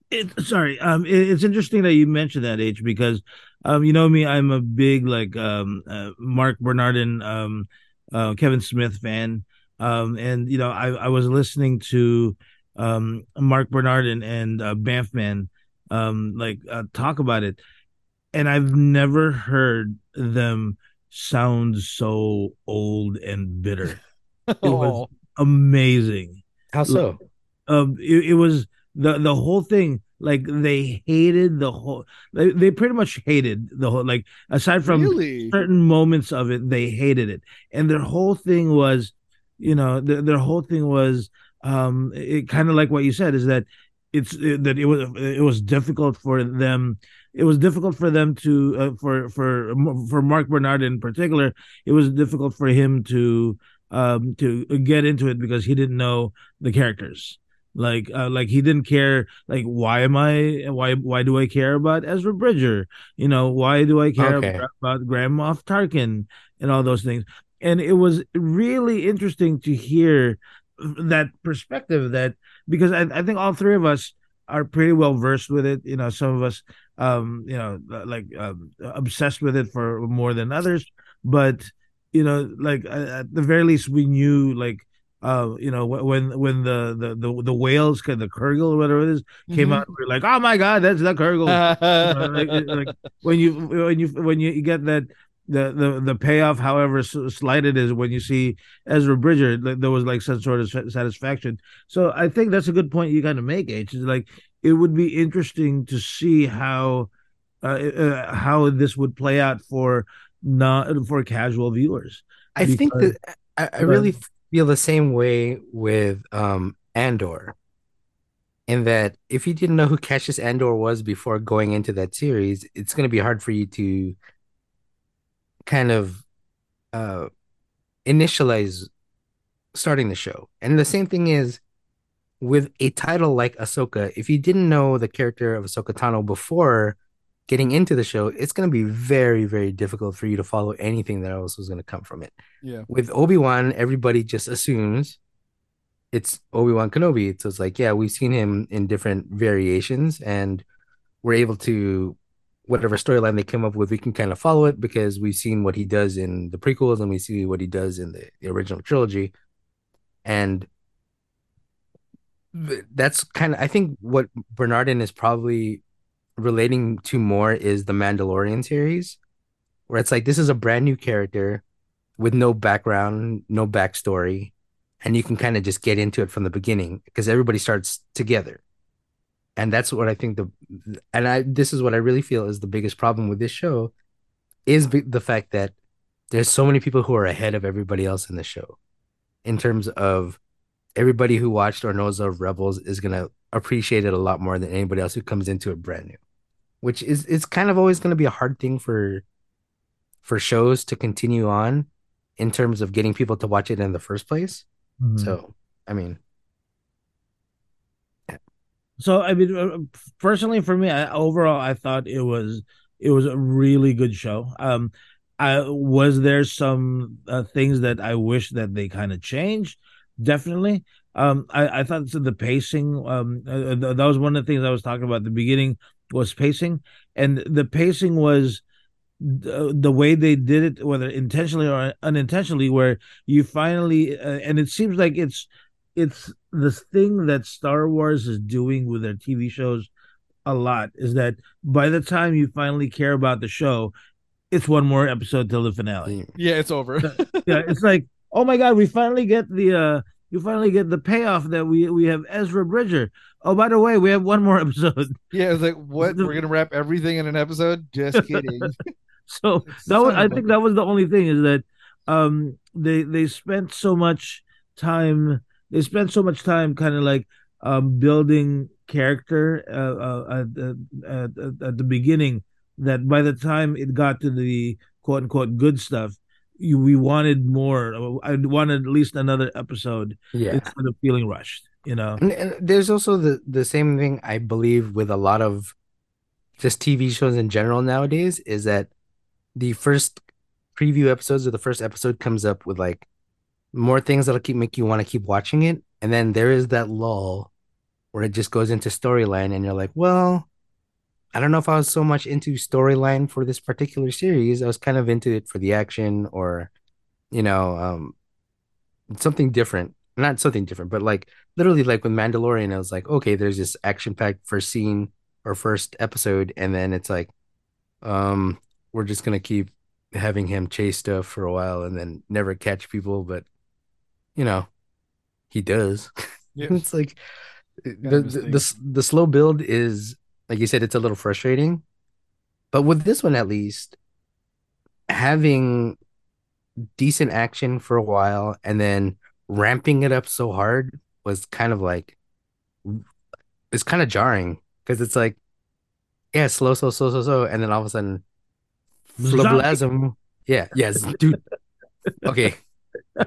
It, sorry, um, it, it's interesting that you mentioned that H because, um, you know me, I'm a big like um uh, Marc Bernardin, um, uh, Kevin Smith fan, um, and you know I I was listening to um Marc Bernardin and uh, Fatman, um, like uh, talk about it, and I've never heard them sound so old and bitter. It was amazing how so? um it, it was the the whole thing like they hated the whole they, they pretty much hated the whole like aside from really? certain moments of it they hated it and their whole thing was you know their, their whole thing was um it kind of like what you said is that it's it, that it was it was difficult for them it was difficult for them to uh, for for for Mark Bernard in particular it was difficult for him to um to get into it because he didn't know the characters like uh, like he didn't care like why am i why why do i care about ezra bridger? You know why do i care Okay. about, about grand moff tarkin and all those things? And it was really interesting to hear that perspective that because I, I think all three of us are pretty well versed with it. You know some of us um you know like um, obsessed with it for more than others. But you know like uh, at the very least we knew like uh you know wh- when when the the the, the whales the Purrgil or whatever it is came Mhm. out we are like oh my god that's the Purrgil you know, like, like when you when you when you get that the the the payoff however slight it is when you see Ezra Bridger there was like some sort of satisfaction so I think that's a good point you kind of make H is like it would be interesting to see how uh, uh how this would play out for not for casual viewers I think that I, I really feel the same way with um Andor. In that if you didn't know who Cassian Andor was before going into that series, it's gonna be hard for you to kind of uh initialize starting the show. And the same thing is with a title like Ahsoka, if you didn't know the character of Ahsoka Tano before getting into the show, it's going to be very, very difficult for you to follow anything that else was going to come from it. Yeah. With Obi Wan, everybody just assumes it's Obi Wan Kenobi. So it's like, yeah, we've seen him in different variations, and we're able to whatever storyline they come up with, we can kind of follow it because we've seen what he does in the prequels and we see what he does in the, the original trilogy. And that's kind of I think what Bernardin is probably relating to more is the Mandalorian series, where it's like this is a brand new character with no background, no backstory, and you can kind of just get into it from the beginning because everybody starts together. And that's what I think the and I this is what I really feel is the biggest problem with this show is the fact that there's so many people who are ahead of everybody else in the show in terms of everybody who watched or knows of Rebels is gonna appreciate it a lot more than anybody else who comes into it brand new, which is it's kind of always gonna be a hard thing for for shows to continue on in terms of getting people to watch it in the first place. Mm-hmm. So, I mean, so I mean, uh, personally for me, I, overall, I thought it was it was a really good show. Um, I was there some uh, things that I wish that they kind of changed definitely. Um, I, I thought the pacing. Um, uh, uh that was one of the things I was talking about at the beginning was pacing, and the pacing was the, the way they did it, whether intentionally or unintentionally, where you finally, uh, and it seems like it's it's this thing that Star Wars is doing with their TV shows a lot is that by the time you finally care about the show, it's one more episode till the finale. Yeah, it's over. yeah, it's like oh my god, we finally get the uh you finally get the payoff that we we have Ezra Bridger. Oh, by the way, we have one more episode. Yeah, it's like what we're gonna wrap everything in an episode. Just kidding. so that was I think that was the only thing is that um they they spent so much time they spent so much time kind of like um building character uh, uh, at, at, at the beginning that by the time it got to the quote unquote good stuff you, we wanted more. I wanted at least another episode. Yeah. Instead of feeling rushed, you know. And, and there's also the the same thing I believe with a lot of just TV shows in general nowadays is that the first preview episodes or the first episode comes up with like more things that'll keep make you want to keep watching it, and then there is that lull where it just goes into storyline, and you're like, well, I don't know if I was so much into storyline for this particular series. I was kind of into it for the action or, you know, um, something different. Not something different, but like literally, like with Mandalorian, I was like, okay, there's this action packed first scene or first episode, and then it's like, um, we're just gonna keep having him chase stuff for a while and then never catch people, but you know, he does. Yeah. it's like the, the, the the slow build is like you said, it's a little frustrating. But with this one, at least, having decent action for a while and then ramping it up so hard was kind of like it's kind of jarring because it's like yeah slow slow slow slow slow and then all of a sudden flablasm. Yeah. Yes dude. Okay.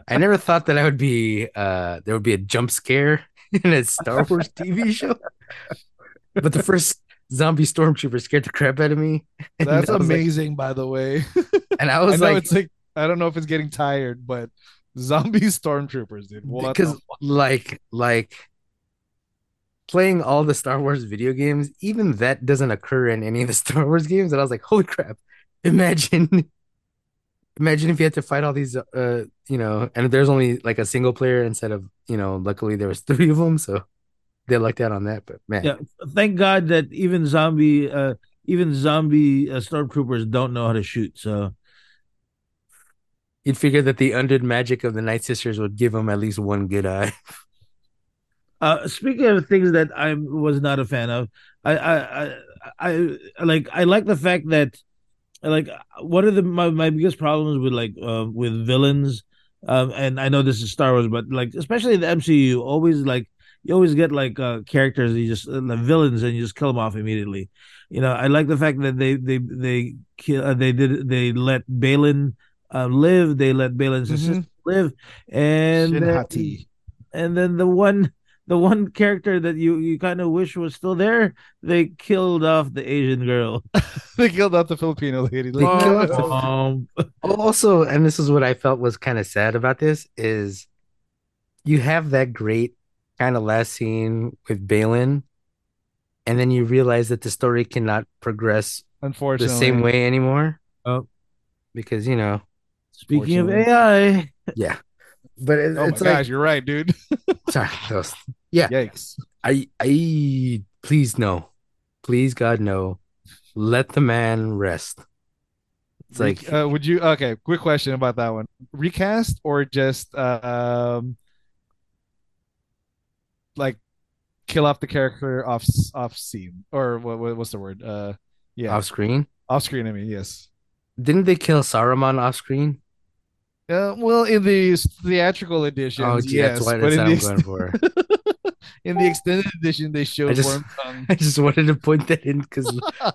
I never thought that i would be uh there would be a jump scare in a star wars tv show. But the first zombie stormtrooper scared the crap out of me. That's amazing, like, by the way. And I was I like, it's like I don't know if it's getting tired, but zombie stormtroopers, dude. Because like like playing all the Star Wars video games, even that doesn't occur in any of the Star Wars games. And I was like, holy crap! Imagine, imagine if you had to fight all these, uh, you know, and there's only like a single player instead of, you know, luckily there was three of them, so they lucked out on that. But man, yeah, thank God that even zombie, uh, even zombie uh, stormtroopers don't know how to shoot. So you'd figure that the undead magic of the Night Sisters would give them at least one good eye. Uh, speaking of things that I was not a fan of, I, I, I, I like, I like the fact that, like, one of the my, my biggest problems with like uh, with villains, um, and I know this is Star Wars, but like especially the MCU, always like you always get like uh, characters you just uh, the villains and you just kill them off immediately. You know, I like the fact that they they they kill uh, they did they let Baylan uh, live, they let Baylan's mm-hmm. assistant live, and then, and then the one the one character that you you kind of wish was still there, they killed off the Asian girl. they killed off the Filipino lady. They Like, killed no. the- Um, Also, and this is what I felt was kind of sad about this is you have that great kind of last scene with Baylan, and then you realize that the story cannot progress unfortunately the same way anymore. Oh. because you know, speaking of AI, yeah. But it, Oh my it's like, gosh, you're right, dude. sorry, was- yeah. Yikes. I, I, please no, please God no, let the man rest. It's like uh, would you? Okay, quick question about that one: recast or just uh, um, like kill off the character off off scene or what, what what's the word? Uh, yeah, off screen. off screen. I mean, yes. Didn't they kill Saruman off screen? Uh, well, in the theatrical edition, Oh, gee, yes, that's what, but in what the, I'm ex- going for. in the extended edition, they showed just- Worm Tongue. I just wanted to point that in because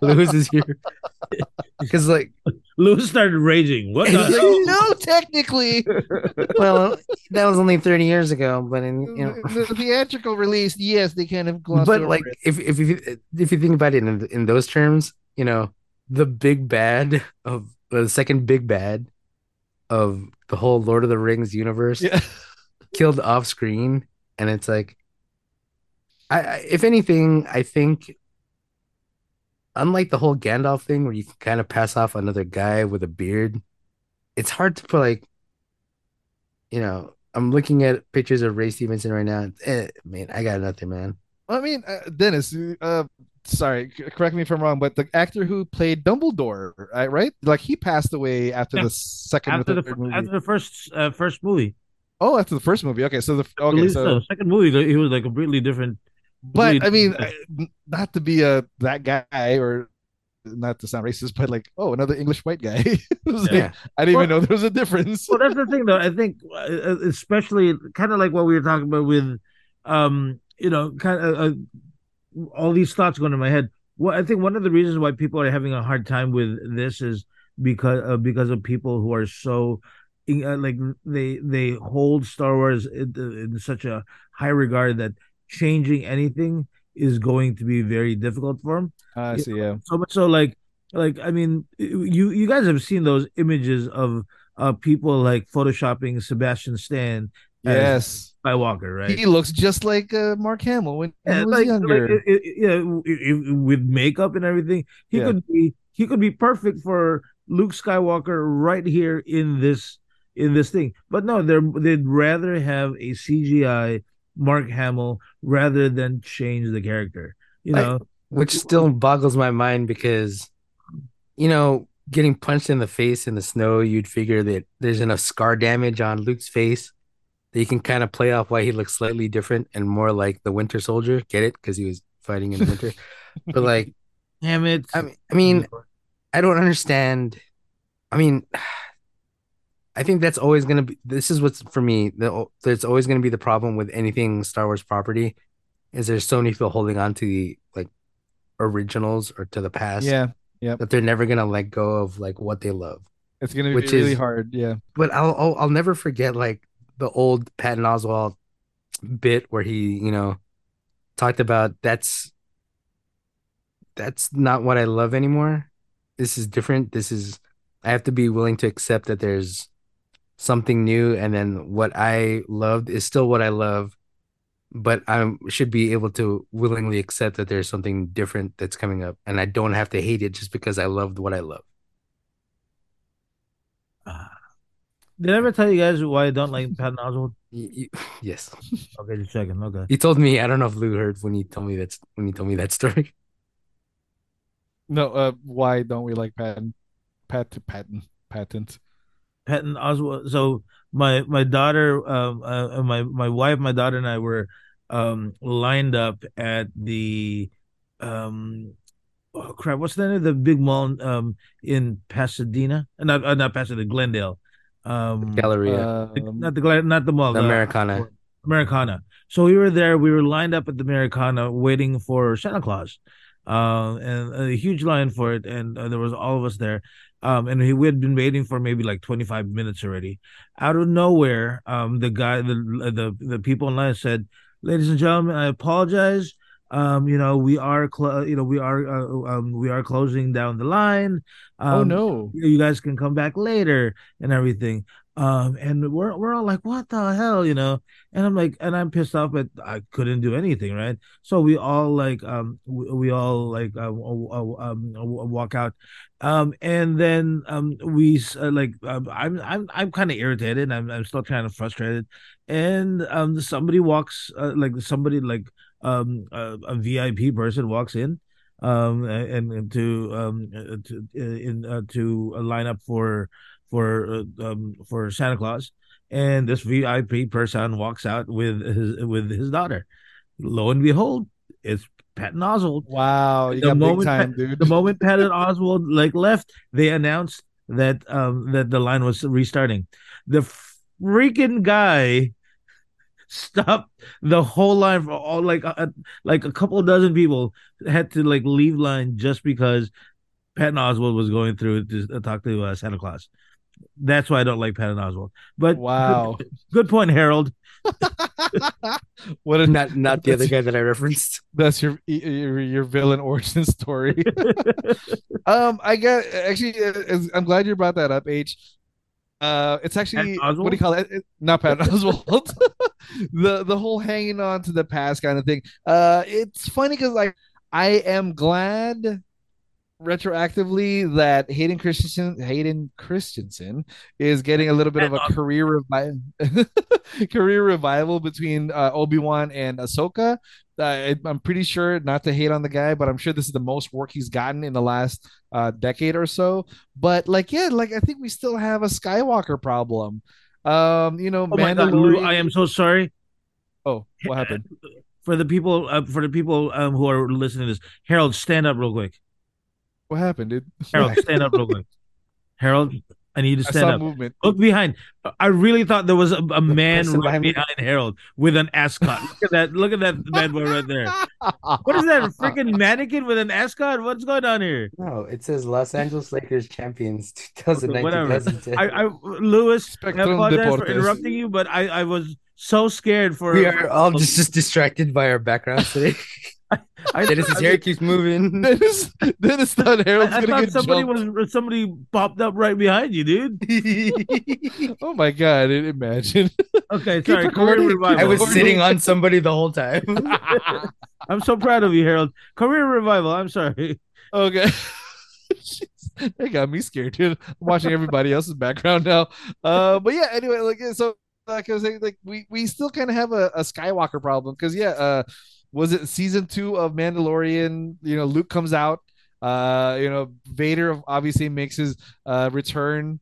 Luis is here. Because like, Luis started raging. What the It's like, hell? no, technically, well, that was only 30 years ago, but in you know, the, the theatrical release, yes, they kind of glossed but over like it. if if you if you think about it in in those terms, you know, the big bad of the second big bad of the whole Lord of the Rings universe yeah. killed off screen, and it's like, I, I if anything, I think. Unlike the whole Gandalf thing, where you can kind of pass off another guy with a beard, it's hard to put like, you know, I'm looking at pictures of Ray Stevenson right now. Eh, man, I got nothing, man. I mean, uh, Dennis, uh, sorry, correct me if I'm wrong, but the actor who played Dumbledore, right? right? Like he passed away after Yeah. the second after the after the first uh, first movie. oh, after the first movie. Okay, so the okay, so so. Second movie, he was like completely different. but I mean, different. uh, not to be a that guy or not to sound racist, but like, oh, another English white guy. Was like, Yeah. I didn't Well- even know there was a difference. well, that's the thing, though. I think, uh, especially kind of like what we were talking about with, um, you know, kind of uh, all these thoughts going in my head. Well, I think one of the reasons why people are having a hard time with this is because uh, because of people who are so uh, like they they hold Star Wars in, in such a high regard that changing anything is going to be very difficult for them. I see. Yeah. so much so like like i mean you you guys have seen those images of uh people like photoshopping sebastian stan Yes. skywalker right He looks just like uh, Mark Hamill when he was like, younger. like, it- it- yeah, i- i- with makeup and everything he Yeah. could be he could be perfect for luke skywalker right here in this in this thing but no they're they'd rather have a cgi mark hamill rather than change the character you know which still boggles my mind because you know getting punched in the face in the snow you'd figure that there's enough scar damage on luke's face that you can kind of play off why he looks slightly different and more like the winter soldier get it because he was fighting in the winter but like damn it i mean i mean i don't understand i mean i think that's always going to be this is what's for me the, there's always going to be the problem with anything star wars property is there's so many people holding on to the like originals or to the past Yeah, yeah. that they're never gonna let go of like what they love. It's gonna be Which really is- hard. Yeah. But I'll, I'll I'll never forget like the old Patton Oswalt bit where he you know talked about that's that's not what I love anymore. This is different. This is I have to be willing to accept that there's something new, and then what I loved is still what I love. But I should be able to willingly accept that there's something different that's coming up, and I don't have to hate it just because I loved what I love. Ah. Did I ever tell you guys why I don't like Patton Oswalt? Y- y- yes, Okay, just checking. Okay. you told me. I don't know if Lou heard when you told me that's when you told me that story. No. Uh. Why don't we like Patton? Pat Patton patent. Patton Oswalt. So my my daughter, um, uh, my my wife, my daughter, and I were um lined up at the um oh crap, what's the name of the big mall um in Pasadena? Uh, Not uh, not Pasadena, Glendale. Um, Galleria, the- Um, not the Glen- not the mall, the the- Americana. Americana. So we were there. We were lined up at the Americana waiting for Santa Claus, uh, and a huge line for it. And uh, there was all of us there. Um, and he, we had been waiting for maybe like 25 minutes already. Out of nowhere, um, the guy, the the the people in line said, "Ladies and gentlemen, I apologize. Um, you know, we are, cl- you know, we are, uh, um, we are closing down the line. Um, oh no. you guys can come back later and everything. Um, and we're we're all like, what the hell, you know? And I'm like, and I'm pissed off, but I couldn't do anything, right? So we all like, um, we, we all like, uh, uh, um, walk out, um, and then um, we uh, like, um, I'm I'm I'm kind of irritated. I'm I'm still kind of frustrated, and um, somebody walks, uh, like somebody like um a, a VIP person walks in, um, and, and to um uh, to in uh, to line up for for uh, um, for Santa Claus, and this VIP person walks out with his with his daughter. Lo and behold, it's Patton Oswalt. Wow, you the got moment big time, Pat- dude. the moment Patton Oswalt like left, they announced that um that the line was restarting. The freaking guy stopped the whole line for all like a, like a couple dozen people had to like leave line just because Patton Oswalt was going through to talk to uh, Santa Claus. That's why I don't like Patton Oswalt. But Wow. good, good point, Harold. what a Not not the other guy that I referenced. that's your your, your villain origin story. um, I got actually. uh, I'm glad you brought that up, H. Uh, it's actually what do you call it? It- Not Patton Oswalt. the the whole hanging on to the past kind of thing. Uh, it's funny because like I am glad retroactively that Hayden Christensen Hayden Christensen is getting a little bit of a career revival career revival between uh, Obi-Wan and Ahsoka. Uh, I- I'm pretty sure not to hate on the guy, but I'm sure this is the most work he's gotten in the last uh, decade or so. But like, yeah, like I think we still have a Skywalker problem. Um, you know, Oh my God, Lou, I am so sorry Oh, what happened? for the people uh, for the people um, who are listening to this. Harold, stand up real quick. What happened, dude? Harold, stand up real quick. Harold, I need you to stand up. movement. Look behind. I really thought there was a, a man right behind behind Harold with an ascot. Look at that! Look at that bad boy right there. What is that? A freaking mannequin with an ascot? What's going on here? No, it says Los Angeles Lakers champions 2019 Whatever. I, I Luis, I Spectrum apologize for interrupting you, but I, I was so scared for. we are all just, just distracted by our backgrounds today. I, Dennis's I- hair keeps moving. Dennis, Dennis thought Harold's I, I gonna thought get somebody jumped. was somebody popped up right behind you, dude. Oh my god! Imagine. Okay, Keep sorry. Career revival. I was sitting on somebody the whole time. I'm so proud of you, Harold. Career revival. I'm sorry. Okay. they got me scared, dude. I'm watching everybody else's background now. Uh, but yeah, anyway, like so, like I was saying, like we we still kind of have a, a Skywalker problem because yeah, uh, was it season two of Mandalorian? You know, Luke comes out. Uh, you know, Vader obviously makes his uh return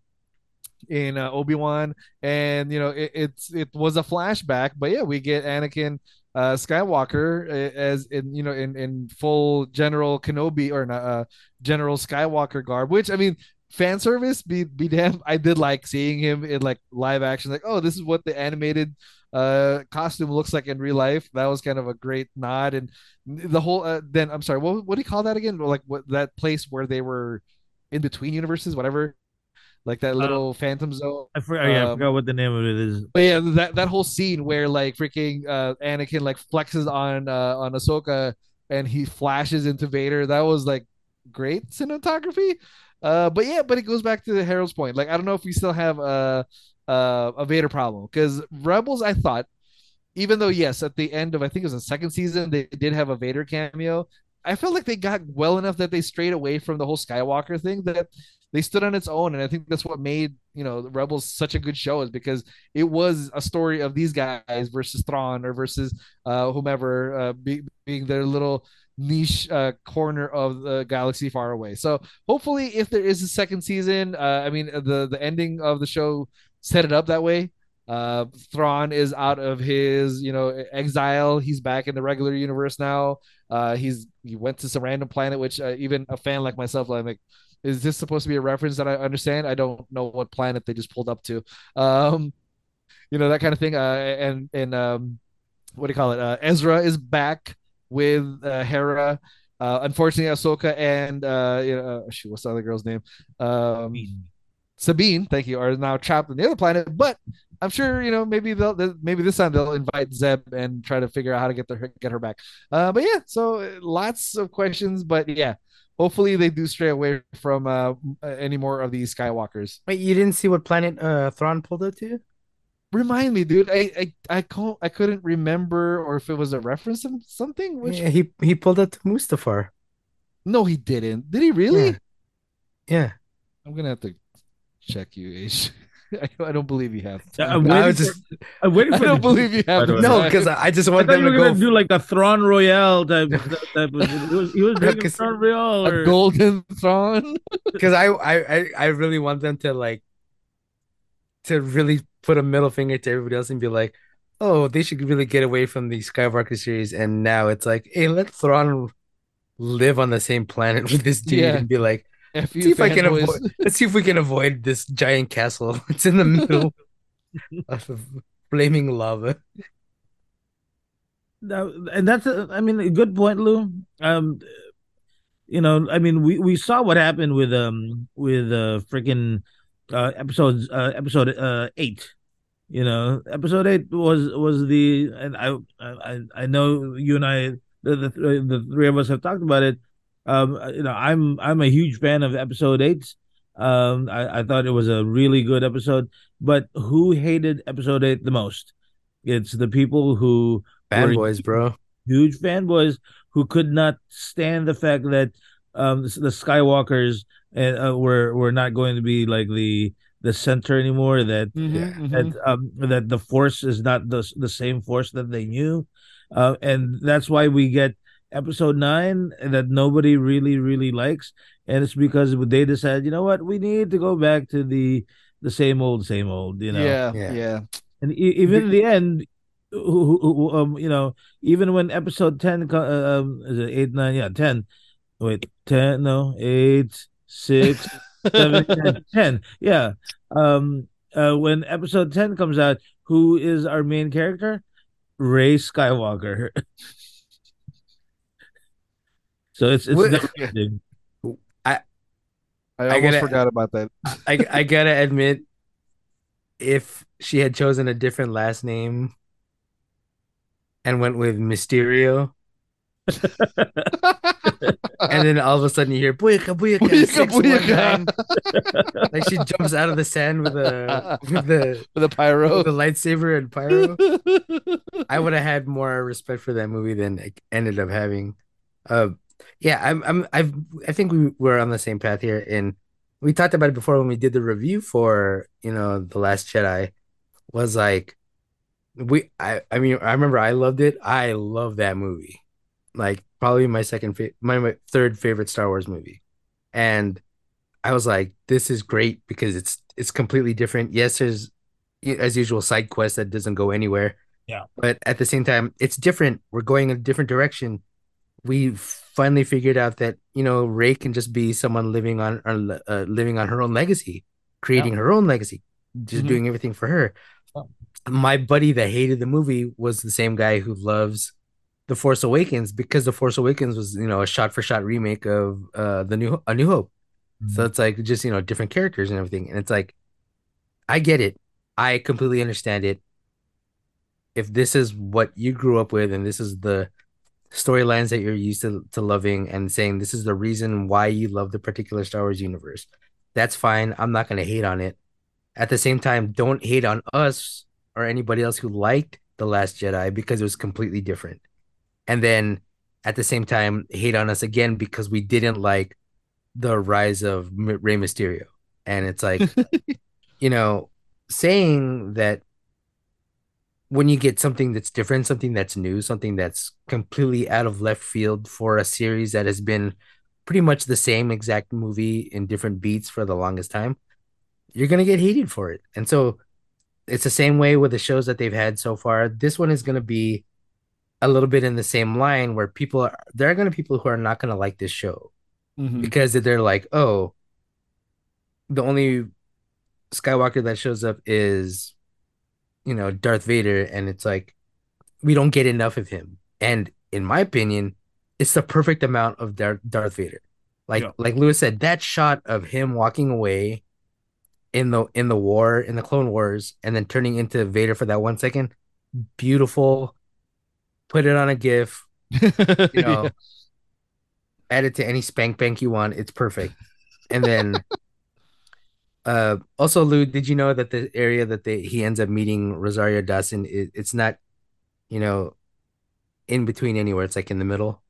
in uh, Obi Wan, and you know it, it's it was a flashback, but yeah, we get Anakin uh, Skywalker as in you know in in full General Kenobi or not, uh, General Skywalker garb, which I mean. Fan service, be be damned. I did like seeing him in like live action. Like, oh, this is what the animated uh costume looks like in real life. That was kind of a great nod, and the whole. Uh, then I'm sorry, what what do you call that again? Like what that place where they were in between universes, whatever like that little phantom zone. I, for, yeah, I Um, forgot what the name of it is. But yeah, that that whole scene where like freaking uh Anakin like flexes on uh on Ahsoka and he flashes into Vader, that was like great cinematography. Uh but yeah, but it goes back to the Harold's point. Like I don't know if we still have a uh, a Vader problem. Because Rebels I thought even though yes at the end of I think it was the second season they did have a Vader cameo, I felt like they got well enough that they strayed away from the whole Skywalker thing that they stood on its own. And i think that's what made you know rebels such a good show is because it was a story of these guys versus thrawn or versus uh whomever uh be, being their little niche uh corner of the galaxy far away. So hopefully if there is a second season uh i mean the the ending of the show set it up that way uh thrawn is out of his you know exile he's back in the regular universe now uh he's he went to some random planet which uh, even a fan like myself I'm like is this supposed to be a reference that I understand? I don't know what planet they just pulled up to. Um, you know, that kind of thing. Uh, and, and, um, what do you call it? Uh, Ezra is back with, uh, Hera. Uh, unfortunately, Ahsoka and, uh, you know, uh, shoot, what's the other girl's name? Um, Sabine, thank you, are now trapped on the other planet. But I'm sure you know maybe they'll maybe this time they'll invite Zeb and try to figure out how to get their get her back. Uh, but yeah, so uh, lots of questions, but yeah, hopefully they do stray away from uh, any more of these Skywalkers. Wait, you didn't see what planet uh Thrawn pulled up to? Remind me, dude. I I I can't I couldn't remember or if it was a reference to something. Which Yeah, he he pulled up to Mustafar. no, he didn't. Did he really? Yeah. Yeah. I'm gonna have to check you, Ace. I don't believe you have. I'm I waiting was for- just I'm waiting I don't the- believe you have. the way. the no, because I just want thought them you to go. do like a Thrawn Royale type. type of, he was, he was No, drinking 'cause- Thrawn Royale. a Or, golden throne. because I, I I I really want them to like to really put a middle finger to everybody else and be like, oh, they should really get away from the Skywalker series. And now it's like, hey, let Thrawn live on the same planet with this dude Yeah. and be like, F see if I can fanboys. avoid. Let's see if we can avoid this giant castle. It's in the middle of flaming lava. That- and that's a, I mean a good point, Lou. Um, you know, I mean we we saw what happened with um with uh freaking uh episodes uh episode uh eight. You know, episode eight was was the and I I I know you and I the the, the three of us have talked about it. Um, you know, I'm I'm a huge fan of episode eight. Um, I, I thought it was a really good episode, but who hated episode eight the most? It's the people who Fanboys, bro. huge fanboys who could not stand the fact that um the, the Skywalkers uh, were were not going to be like the the center anymore. That Mhm, mhm. that um that the Force is not the the same Force that they knew, uh, and that's why we get Episode nine that nobody really really likes, and it's because they decided, you know what, we need to go back to the the same old same old, you know. yeah, Yeah. yeah, And e- even in the end, who- who- who, um, you know, even when episode ten, uh, um, is it eight, nine, yeah, ten. Wait, ten? No, eight, six, seven, ten, ten. Yeah. Um. Uh. When episode ten comes out, who is our main character? Rey Skywalker. so it's it's What- never ending. I I almost gotta- forgot about that. I I gotta admit, if she had chosen a different last name and went with Mysterio, and then all of a sudden you hear booyaka booyaka, Booyaka, 619. booyaka. like she jumps out of the sand with a with the with the pyro. with the lightsaber and pyro. I would have had more respect for that movie than it ended up having. Uh, yeah, I'm, I'm, I've, I think we were on the same path here, and we talked about it before when we did the review for, you know, the Last Jedi. Was like, we, I, I mean, I remember I loved it. I love that movie, like probably my second, fa- my, my third favorite Star Wars movie, and I was like, this is great because it's, it's completely different. Yes, there's as usual side quest that doesn't go anywhere Yeah. but at the same time it's different we're going in a different direction we finally figured out that you know rey can just be someone living on uh, living on her own legacy creating her own legacy just Mhm. doing everything for her. Yeah. my buddy that hated the movie was the same guy who loves the force awakens because the force awakens was you know a shot for shot remake of uh the new a new hope. So it's like just you know different characters and everything. And it's like i get it. I completely understand it. If this is what you grew up with and this is the storylines that you're used to, to loving and saying this is the reason why you love the particular Star Wars universe, that's fine. I'm not going to hate on it. At the same time, don't hate on us or anybody else who liked The Last Jedi because it was completely different. And then at the same time, hate on us again because we didn't like the rise of Rey Mysterio. And it's like, you know, saying that when you get something that's different, something that's new, something that's completely out of left field for a series that has been pretty much the same exact movie in different beats for the longest time, you're going to get hated for it. And so it's the same way with the shows that they've had so far. This one is going to be a little bit in the same line where people are, there are going to be people who are not going to like this show Mhm. because they're like, oh, the only Skywalker that shows up is, you know, Darth Vader, and it's like we don't get enough of him. And in my opinion, it's the perfect amount of Darth Darth Vader. Like Yeah. like Luis said, that shot of him walking away in the in the war in the Clone Wars, and then turning into Vader for that one second. Beautiful. Put it on a GIF. You know, add it to any spank bank you want. It's perfect. And then, uh, also Lou, did you know that the area that they he ends up meeting Rosario Dawson, it, it's not, you know, in between anywhere. It's like in the middle,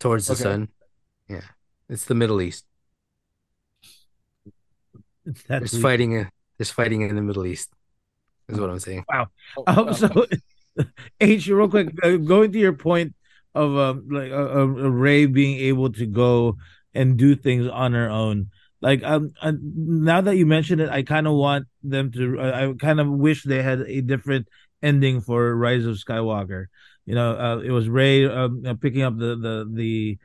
towards the Okay. sun. Yeah, it's the Middle East. It's There's fighting. There's fighting in the Middle East. Is what I'm saying. Wow. Um, so, H, real quick, uh, going to your point of um, like uh, uh, Rey being able to go and do things on her own. Like um, uh, now that you mention it, I kind of want them to. Uh, I kind of wish they had a different ending for Rise of Skywalker. You know, uh, it was Rey um, uh, picking up the the the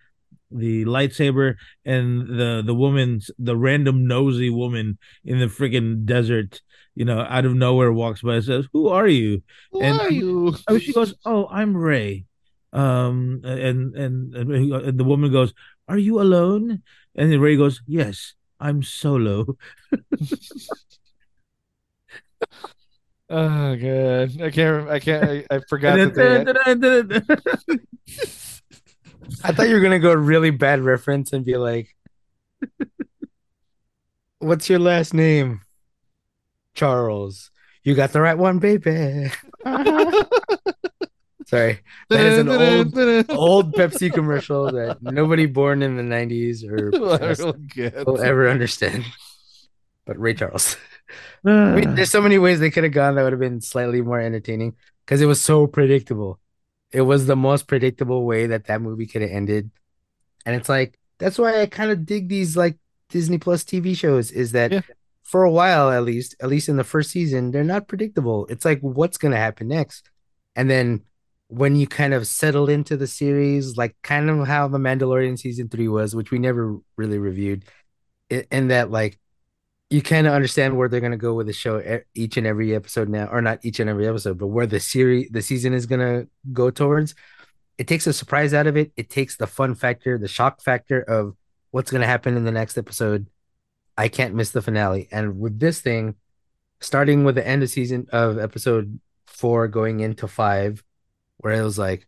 the lightsaber and the the woman the random nosy woman in the freaking desert you know out of nowhere walks by and says who are you Who and- are you? oh she goes oh i'm rey um and and, and and the woman goes are you alone and rey goes yes i'm solo Oh god, I can't. I can't. I, I forgot that then- they. I thought you were gonna go really bad reference and be like, "What's your last name?" Charles. You got the right one, baby. Sorry, that is an old old Pepsi commercial that nobody born in the '90s or will ever understand. But Ray Charles. I mean, there's so many ways they could have gone that would have been slightly more entertaining because it was so predictable. It was the most predictable way that that movie could have ended, and it's like that's why I kind of dig these like Disney Plus TV shows. Is that Yeah. for a while at least, at least in the first season, they're not predictable. It's like what's gonna happen next, and then when you kind of settle into the series, like kind of how the Mandalorian season three was, which we never really reviewed, in that like you kind of understand where they're gonna go with the show each and every episode now, or not each and every episode, but where the series, the season is gonna go towards. It takes a surprise out of it. It takes the fun factor, the shock factor of what's gonna happen in the next episode. I can't miss the finale. And with this thing, starting with the end of season of episode four, going into five, where it was like,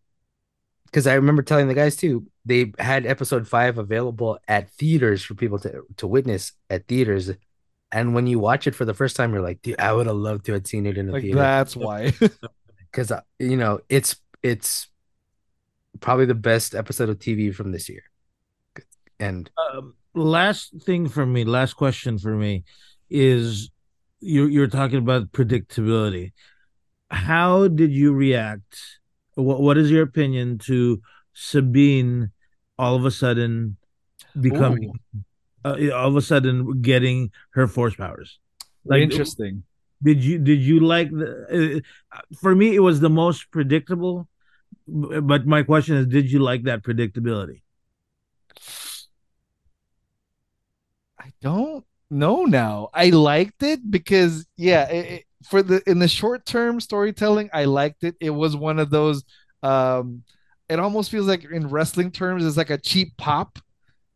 because I remember telling the guys too, they had episode five available at theaters for people to to witness at theaters. And when you watch it for the first time, you're like, dude, I would have loved to have seen it in the Like theater that's why. because you know it's it's probably the best episode of TV from this year. And um, last thing for me, last question for me is you you're talking about predictability. How did you react? What what is your opinion to Sabine all of a sudden becoming uh, all of a sudden getting her force powers? Like Interesting. did you did you like the uh, for me it was the most predictable but my question is did you like that predictability I don't know now. I liked it because yeah, it, it- for the in the short term storytelling, I liked it. It was one of those um it almost feels like in wrestling terms it's like a cheap pop.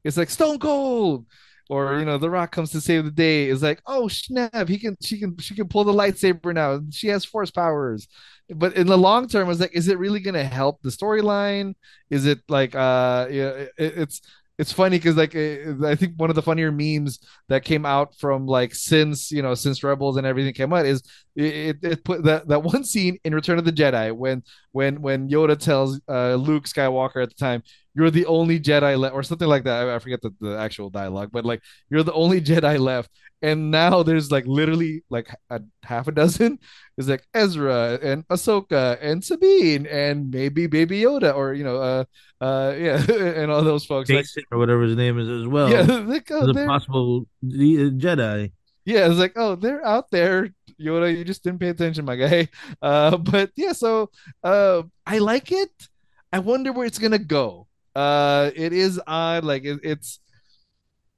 It's like Stone Cold or you know The Rock comes to save the day. It's like, "Oh, snap, he can she can she can pull the lightsaber now. She has force powers." But in the long term, it's like, is it really going to help the storyline? Is it like uh yeah, it, it's it's funny because like uh, I think one of the funnier memes that came out from like since you know since Rebels and everything came out is it, it put that that one scene in Return of the Jedi when when when Yoda tells uh, Luke Skywalker at the time you're the only Jedi left or something like that I, I forget the, the actual dialogue but like you're the only Jedi left and now there's like literally like a half a dozen is like Ezra and Ahsoka and Sabine and maybe Baby Yoda or you know uh uh yeah and all those folks like Jacen or whatever his name is as well yeah like, oh, a possible uh, Jedi. yeah, it's like, oh, they're out there, Yoda. You just didn't pay attention, my guy. Uh, but yeah, so uh, I like it. I wonder where it's gonna go. Uh, it is odd, like it, it's,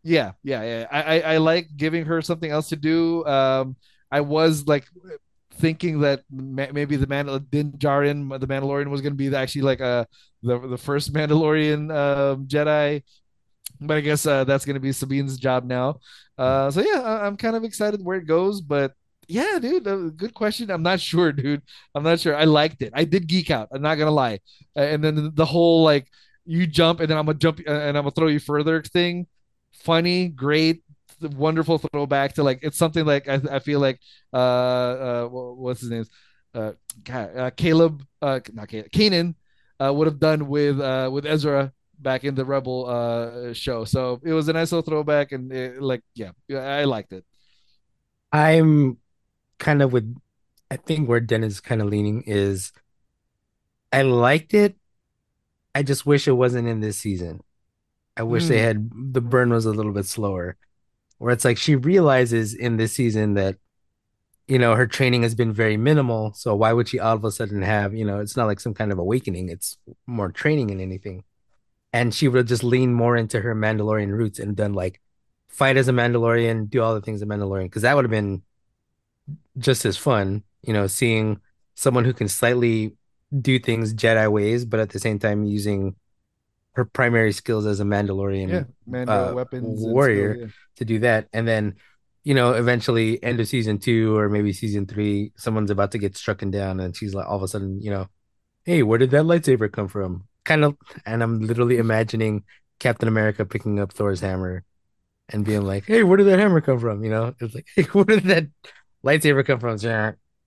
yeah, yeah, yeah. I, I I like giving her something else to do. Um, I was like thinking that ma- maybe the Mandal Din Djarin, the Mandalorian, was gonna be actually like a the the first Mandalorian um Jedi but I guess uh, that's gonna be Sabine's job now. Uh, so yeah, I- I'm kind of excited where it goes, but yeah, dude, uh, good question. I'm not sure, dude. I'm not sure. I liked it. I did geek out. I'm not gonna lie. Uh, and then the whole like you jump and then I'm gonna jump uh, and I'm gonna throw you further thing. Funny, great, wonderful throwback to like it's something like I, I feel like uh uh what's his name uh, God, uh Caleb uh not Caleb Kanan uh would have done with uh with Ezra back in the Rebel uh show. So it was a nice little throwback and it, like yeah, I liked it. I'm kind of with I think where Dennis is kind of leaning is I liked it. I just wish it wasn't in this season. I wish they Hmm. had the burn was a little bit slower. Where it's like she realizes in this season that you know her training has been very minimal, so why would she all of a sudden have, you know, it's not like some kind of awakening, it's more training than anything. And she would have just leaned more into her Mandalorian roots and done like fight as a Mandalorian, do all the things a Mandalorian, because that would have been just as fun, you know, seeing someone who can slightly do things Jedi ways, but at the same time using her primary skills as a Mandalorian Yeah, uh, weapons, warrior. skill, yeah. to do that. And then, you know, eventually end of season two or maybe season three, someone's about to get struck down and she's like all of a sudden, you know, hey, where did that lightsaber come from? Kind of and I'm literally imagining Captain America picking up Thor's hammer and being like, Hey, where did that hammer come from? You know, it's like, hey, where did that lightsaber come from?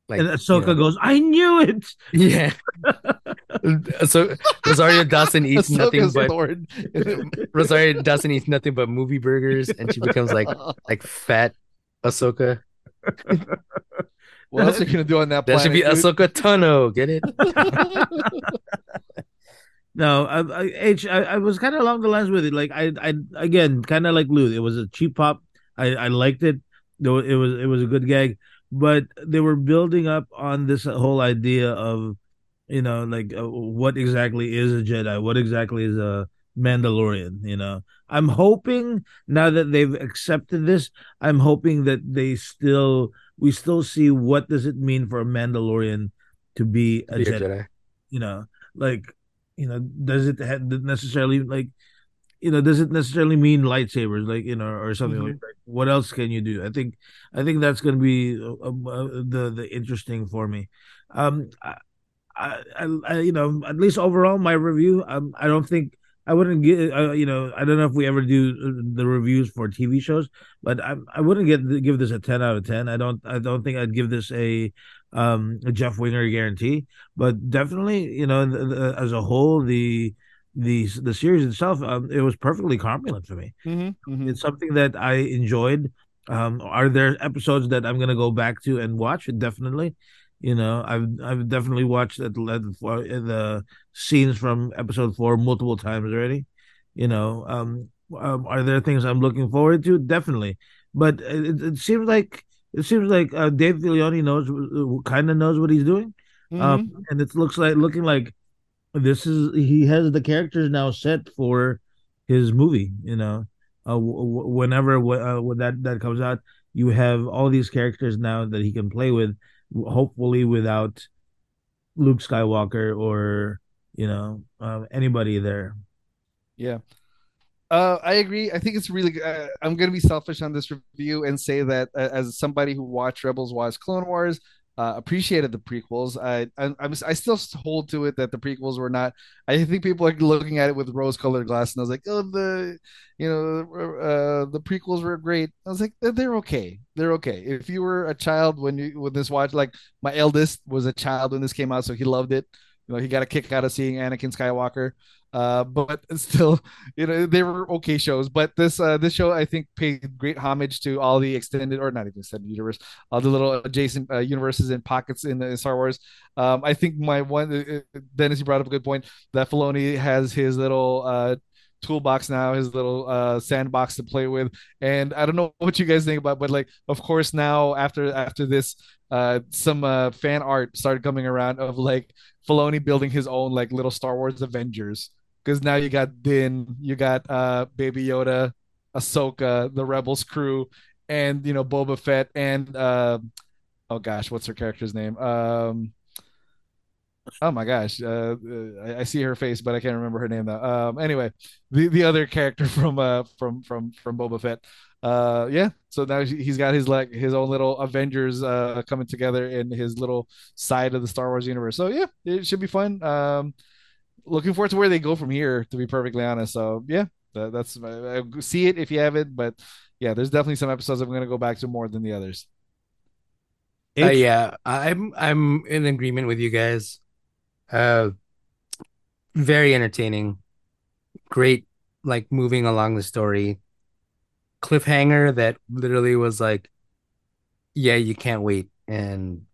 Like and you Ahsoka know. goes, "I knew it." Yeah. so Rosario Dawson eats nothing Ahsoka's but Lord. Rosario Dawson eats nothing but movie burgers and she becomes like like fat Ahsoka. what else are you gonna do on that Planet, That planet? should be dude? Ahsoka Tano. Get it? No, I, I, H, I, I was kind of along the lines with it. Like I, I again, kind of like Lou. It was a cheap pop. I, I liked it. Though it was, it was a good gag. But they were building up on this whole idea of, you know, like uh, what exactly is a Jedi? What exactly is a Mandalorian? You know, I'm hoping now that they've accepted this, I'm hoping that they still, we still see what does it mean for a Mandalorian to be a Be a Jedi Jedi. you know like you know does it necessarily like you know doesn't necessarily mean lightsabers like you know or something like that. What else can you do? I think i think that's going to be uh, uh, the the interesting for me. Um I, I, I you know at least overall my review um i don't think i wouldn't get uh, you know i don't know if we ever do uh, the reviews for tv shows but i i wouldn't get give this a 10 out of 10 i don't i don't think i'd give this a um a jeff winger guarantee but definitely you know the, the, as a whole the the the series itself um, it was perfectly competent for me. Mhm, mhm. it's something that i enjoyed. Um are there episodes that i'm going to go back to and watch? Definitely. You know i've i've definitely watched the, the scenes from episode 4 multiple times already. You know um, um are there things i'm looking forward to? Definitely. But it, it seems like it seems like uh, Dave Filoni knows kind of knows what he's doing. Mhm. um, and it looks like looking like this is he has the characters now set for his movie. You know, uh, w- whenever uh, when that that comes out, you have all these characters now that he can play with, hopefully without Luke Skywalker or you know uh, anybody there. Yeah. Uh, I agree. I think it's really. Uh, I'm going to be selfish on this review and say that uh, as somebody who watched Rebels, watched Clone Wars, uh, appreciated the prequels. I, I I'm I still hold to it that the prequels were not. I think people are looking at it with rose-colored glasses, and I was like, oh, the, you know, uh, the prequels were great. I was like, they're, they're okay. They're okay. If you were a child when you when this watch, like my eldest was a child when this came out, so he loved it. You know, he got a kick out of seeing Anakin Skywalker. Uh, but still, you know, they were okay shows. But this uh, this show, I think, paid great homage to all the extended or not even extended universe, all the little adjacent uh, universes and pockets in, in Star Wars. Um, I think my one, uh, Dennis, you brought up a good point that Filoni has his little uh, toolbox now, his little uh, sandbox to play with. And I don't know what you guys think about, but like, of course, now after after this, uh, some uh, fan art started coming around of like Filoni building his own like little Star Wars Avengers. Because now you got Din, you got uh, Baby Yoda, Ahsoka, the Rebels crew, and you know Boba Fett, and uh, oh gosh, what's her character's name? Um, Oh my gosh, uh, uh, I, I see her face, but I can't remember her name now. Um, anyway, the the other character from uh from from from Boba Fett. Uh, yeah. So now he- he's got his like his own little Avengers uh coming together in his little side of the Star Wars universe. So yeah, it should be fun. Um, looking forward to where they go from here. To be perfectly honest, so yeah, that, that's uh, see it if you haven't, but yeah, there's definitely some episodes I'm gonna go back to more than the others. Uh, yeah, I'm I'm in agreement with you guys. Uh, very entertaining, great, like moving along the story. Cliffhanger that literally was like, yeah, you can't wait, and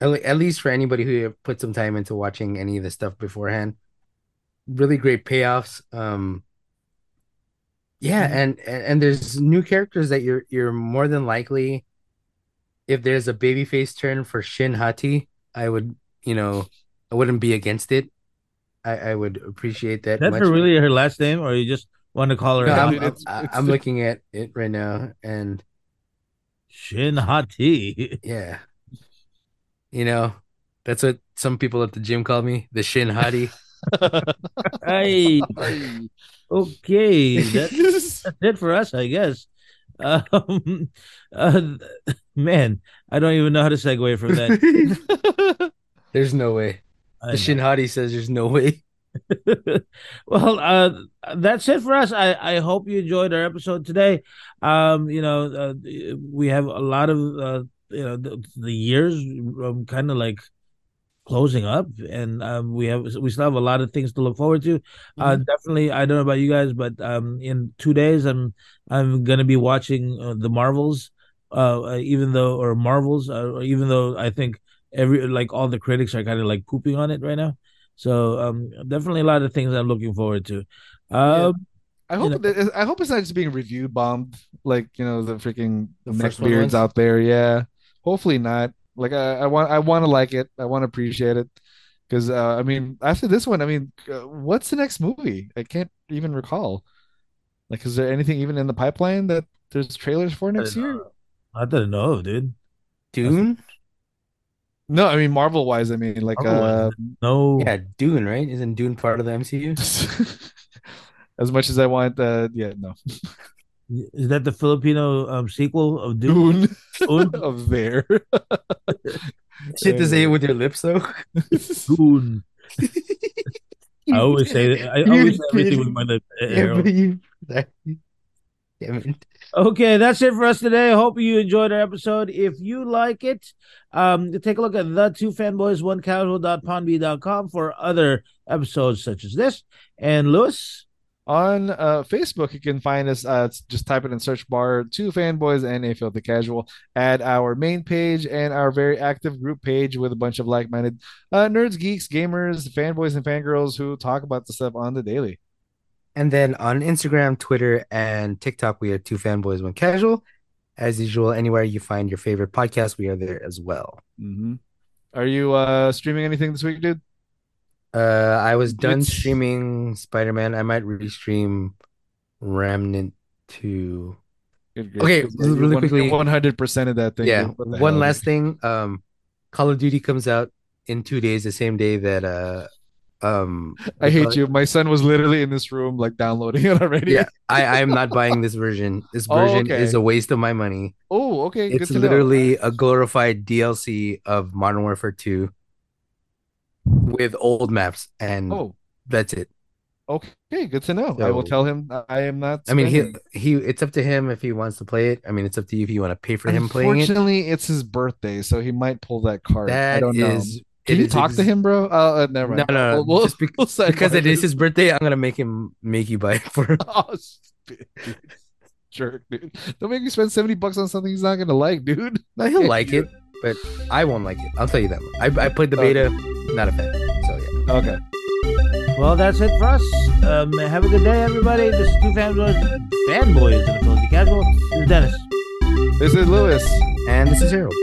at, at least for anybody who put some time into watching any of the stuff beforehand, really great payoffs. Um, yeah, and and, and there's new characters that you're you're more than likely if there's a babyface turn for Shin Hati, I would, you know, I wouldn't be against it. I, I would appreciate that. That's much. her really her last name, or you just want to call her No, Yeah, I'm, dude, I'm, it's- I- it's I'm the- looking at it right now, and Shin Hati? yeah, you know, that's what some people at the gym call me, the Shin Hati. Hey, okay, that's, that's it for us, I guess. Um, uh, man, I don't even know how to segue from that. there's no way. I The know. Shin Hati says there's no way. well, uh, that's it for us. I, I hope you enjoyed our episode today. Um, you know, uh, we have a lot of uh, you know the, the years um, kind of like closing up, and um, we have we still have a lot of things to look forward to. Uh, definitely, I don't know about you guys, but um, in two days, I'm I'm gonna be watching uh, the Marvels. Uh, even though or Marvels, uh, even though I think every like all the critics are kind of like pooping on it right now. So um, definitely a lot of things I'm looking forward to. Um, I you hope know- that I hope it's not just being review bombed like you know the freaking The neckbeards was? out there. Yeah, hopefully not. Like I, I want I want to like it. I want to appreciate it because uh, I mean after this one, I mean, uh, what's the next movie? I can't even recall. Like, is there anything even in the pipeline that there's trailers for next year? I don't know, dude. Dune? No, I mean Marvel wise. I mean like uh, No, Yeah, Dune, right? Isn't Dune part of the MCU? as much as I want. Uh, yeah, no. is that the Filipino um, sequel of Dune? Dune Dune? of there. Shit to say it with your lips though. Dune. I always say that. I always say everything with my lips. Yeah, Harold. but you- Damn it. Okay, that's it for us today. I hope you enjoyed our episode. If you like it, um, take a look at the two fanboys one casual.podbean.com for other episodes such as this. And Luis, On uh, Facebook, you can find us. Uh, just type it in search bar two fanboys and a filthy casual. Add our main page and our very active group page with a bunch of like-minded uh, nerds, geeks, gamers, fanboys, and fangirls who talk about the stuff on the daily. And then on Instagram, Twitter, and TikTok, we are two fanboys, one casual. As usual, anywhere you find your favorite podcast, we are there as well. Mm-hmm. Are you uh, streaming anything this week, dude? Uh, I was done streaming Spider Man. I might restream Remnant 2. Good, Okay, really quickly- one hundred percent of that thing. yeah, dude. What the one last thing. Um, Call of Duty comes out in two days, the same day that uh, um, I hate Call- you. My son was literally in this room, like downloading it already. Yeah, I I am not buying this version. This Oh, version okay. is a waste of my money. Oh, okay. good It's to know. literally a glorified DLC of Modern Warfare 2 with old maps, and Oh, that's it. okay. Good to know. I will tell him I am not. I mean, he he. It's up to him if he wants to play it. I mean, it's up to you if you want to pay for him playing it. Unfortunately, it's his birthday, so he might pull that card. I That don't know. Can you talk ex- to him, bro? Uh, uh, never No, mind. no, no. We'll- we'll- just bec- we'll because it is his birthday, I'm gonna make him make you buy it for him. Oh, jerk, dude. Don't make me spend seventy bucks on something he's not gonna like, dude. No, he'll like it, but I won't like it. I'll tell you that. much. I I played the beta, not a fan. So yeah. Okay. well, that's it for us. Um, have a good day, everybody. This is two fanboys, fanboys in the Filthy Casual. This is Dennis. This is Luis. And this is Harold.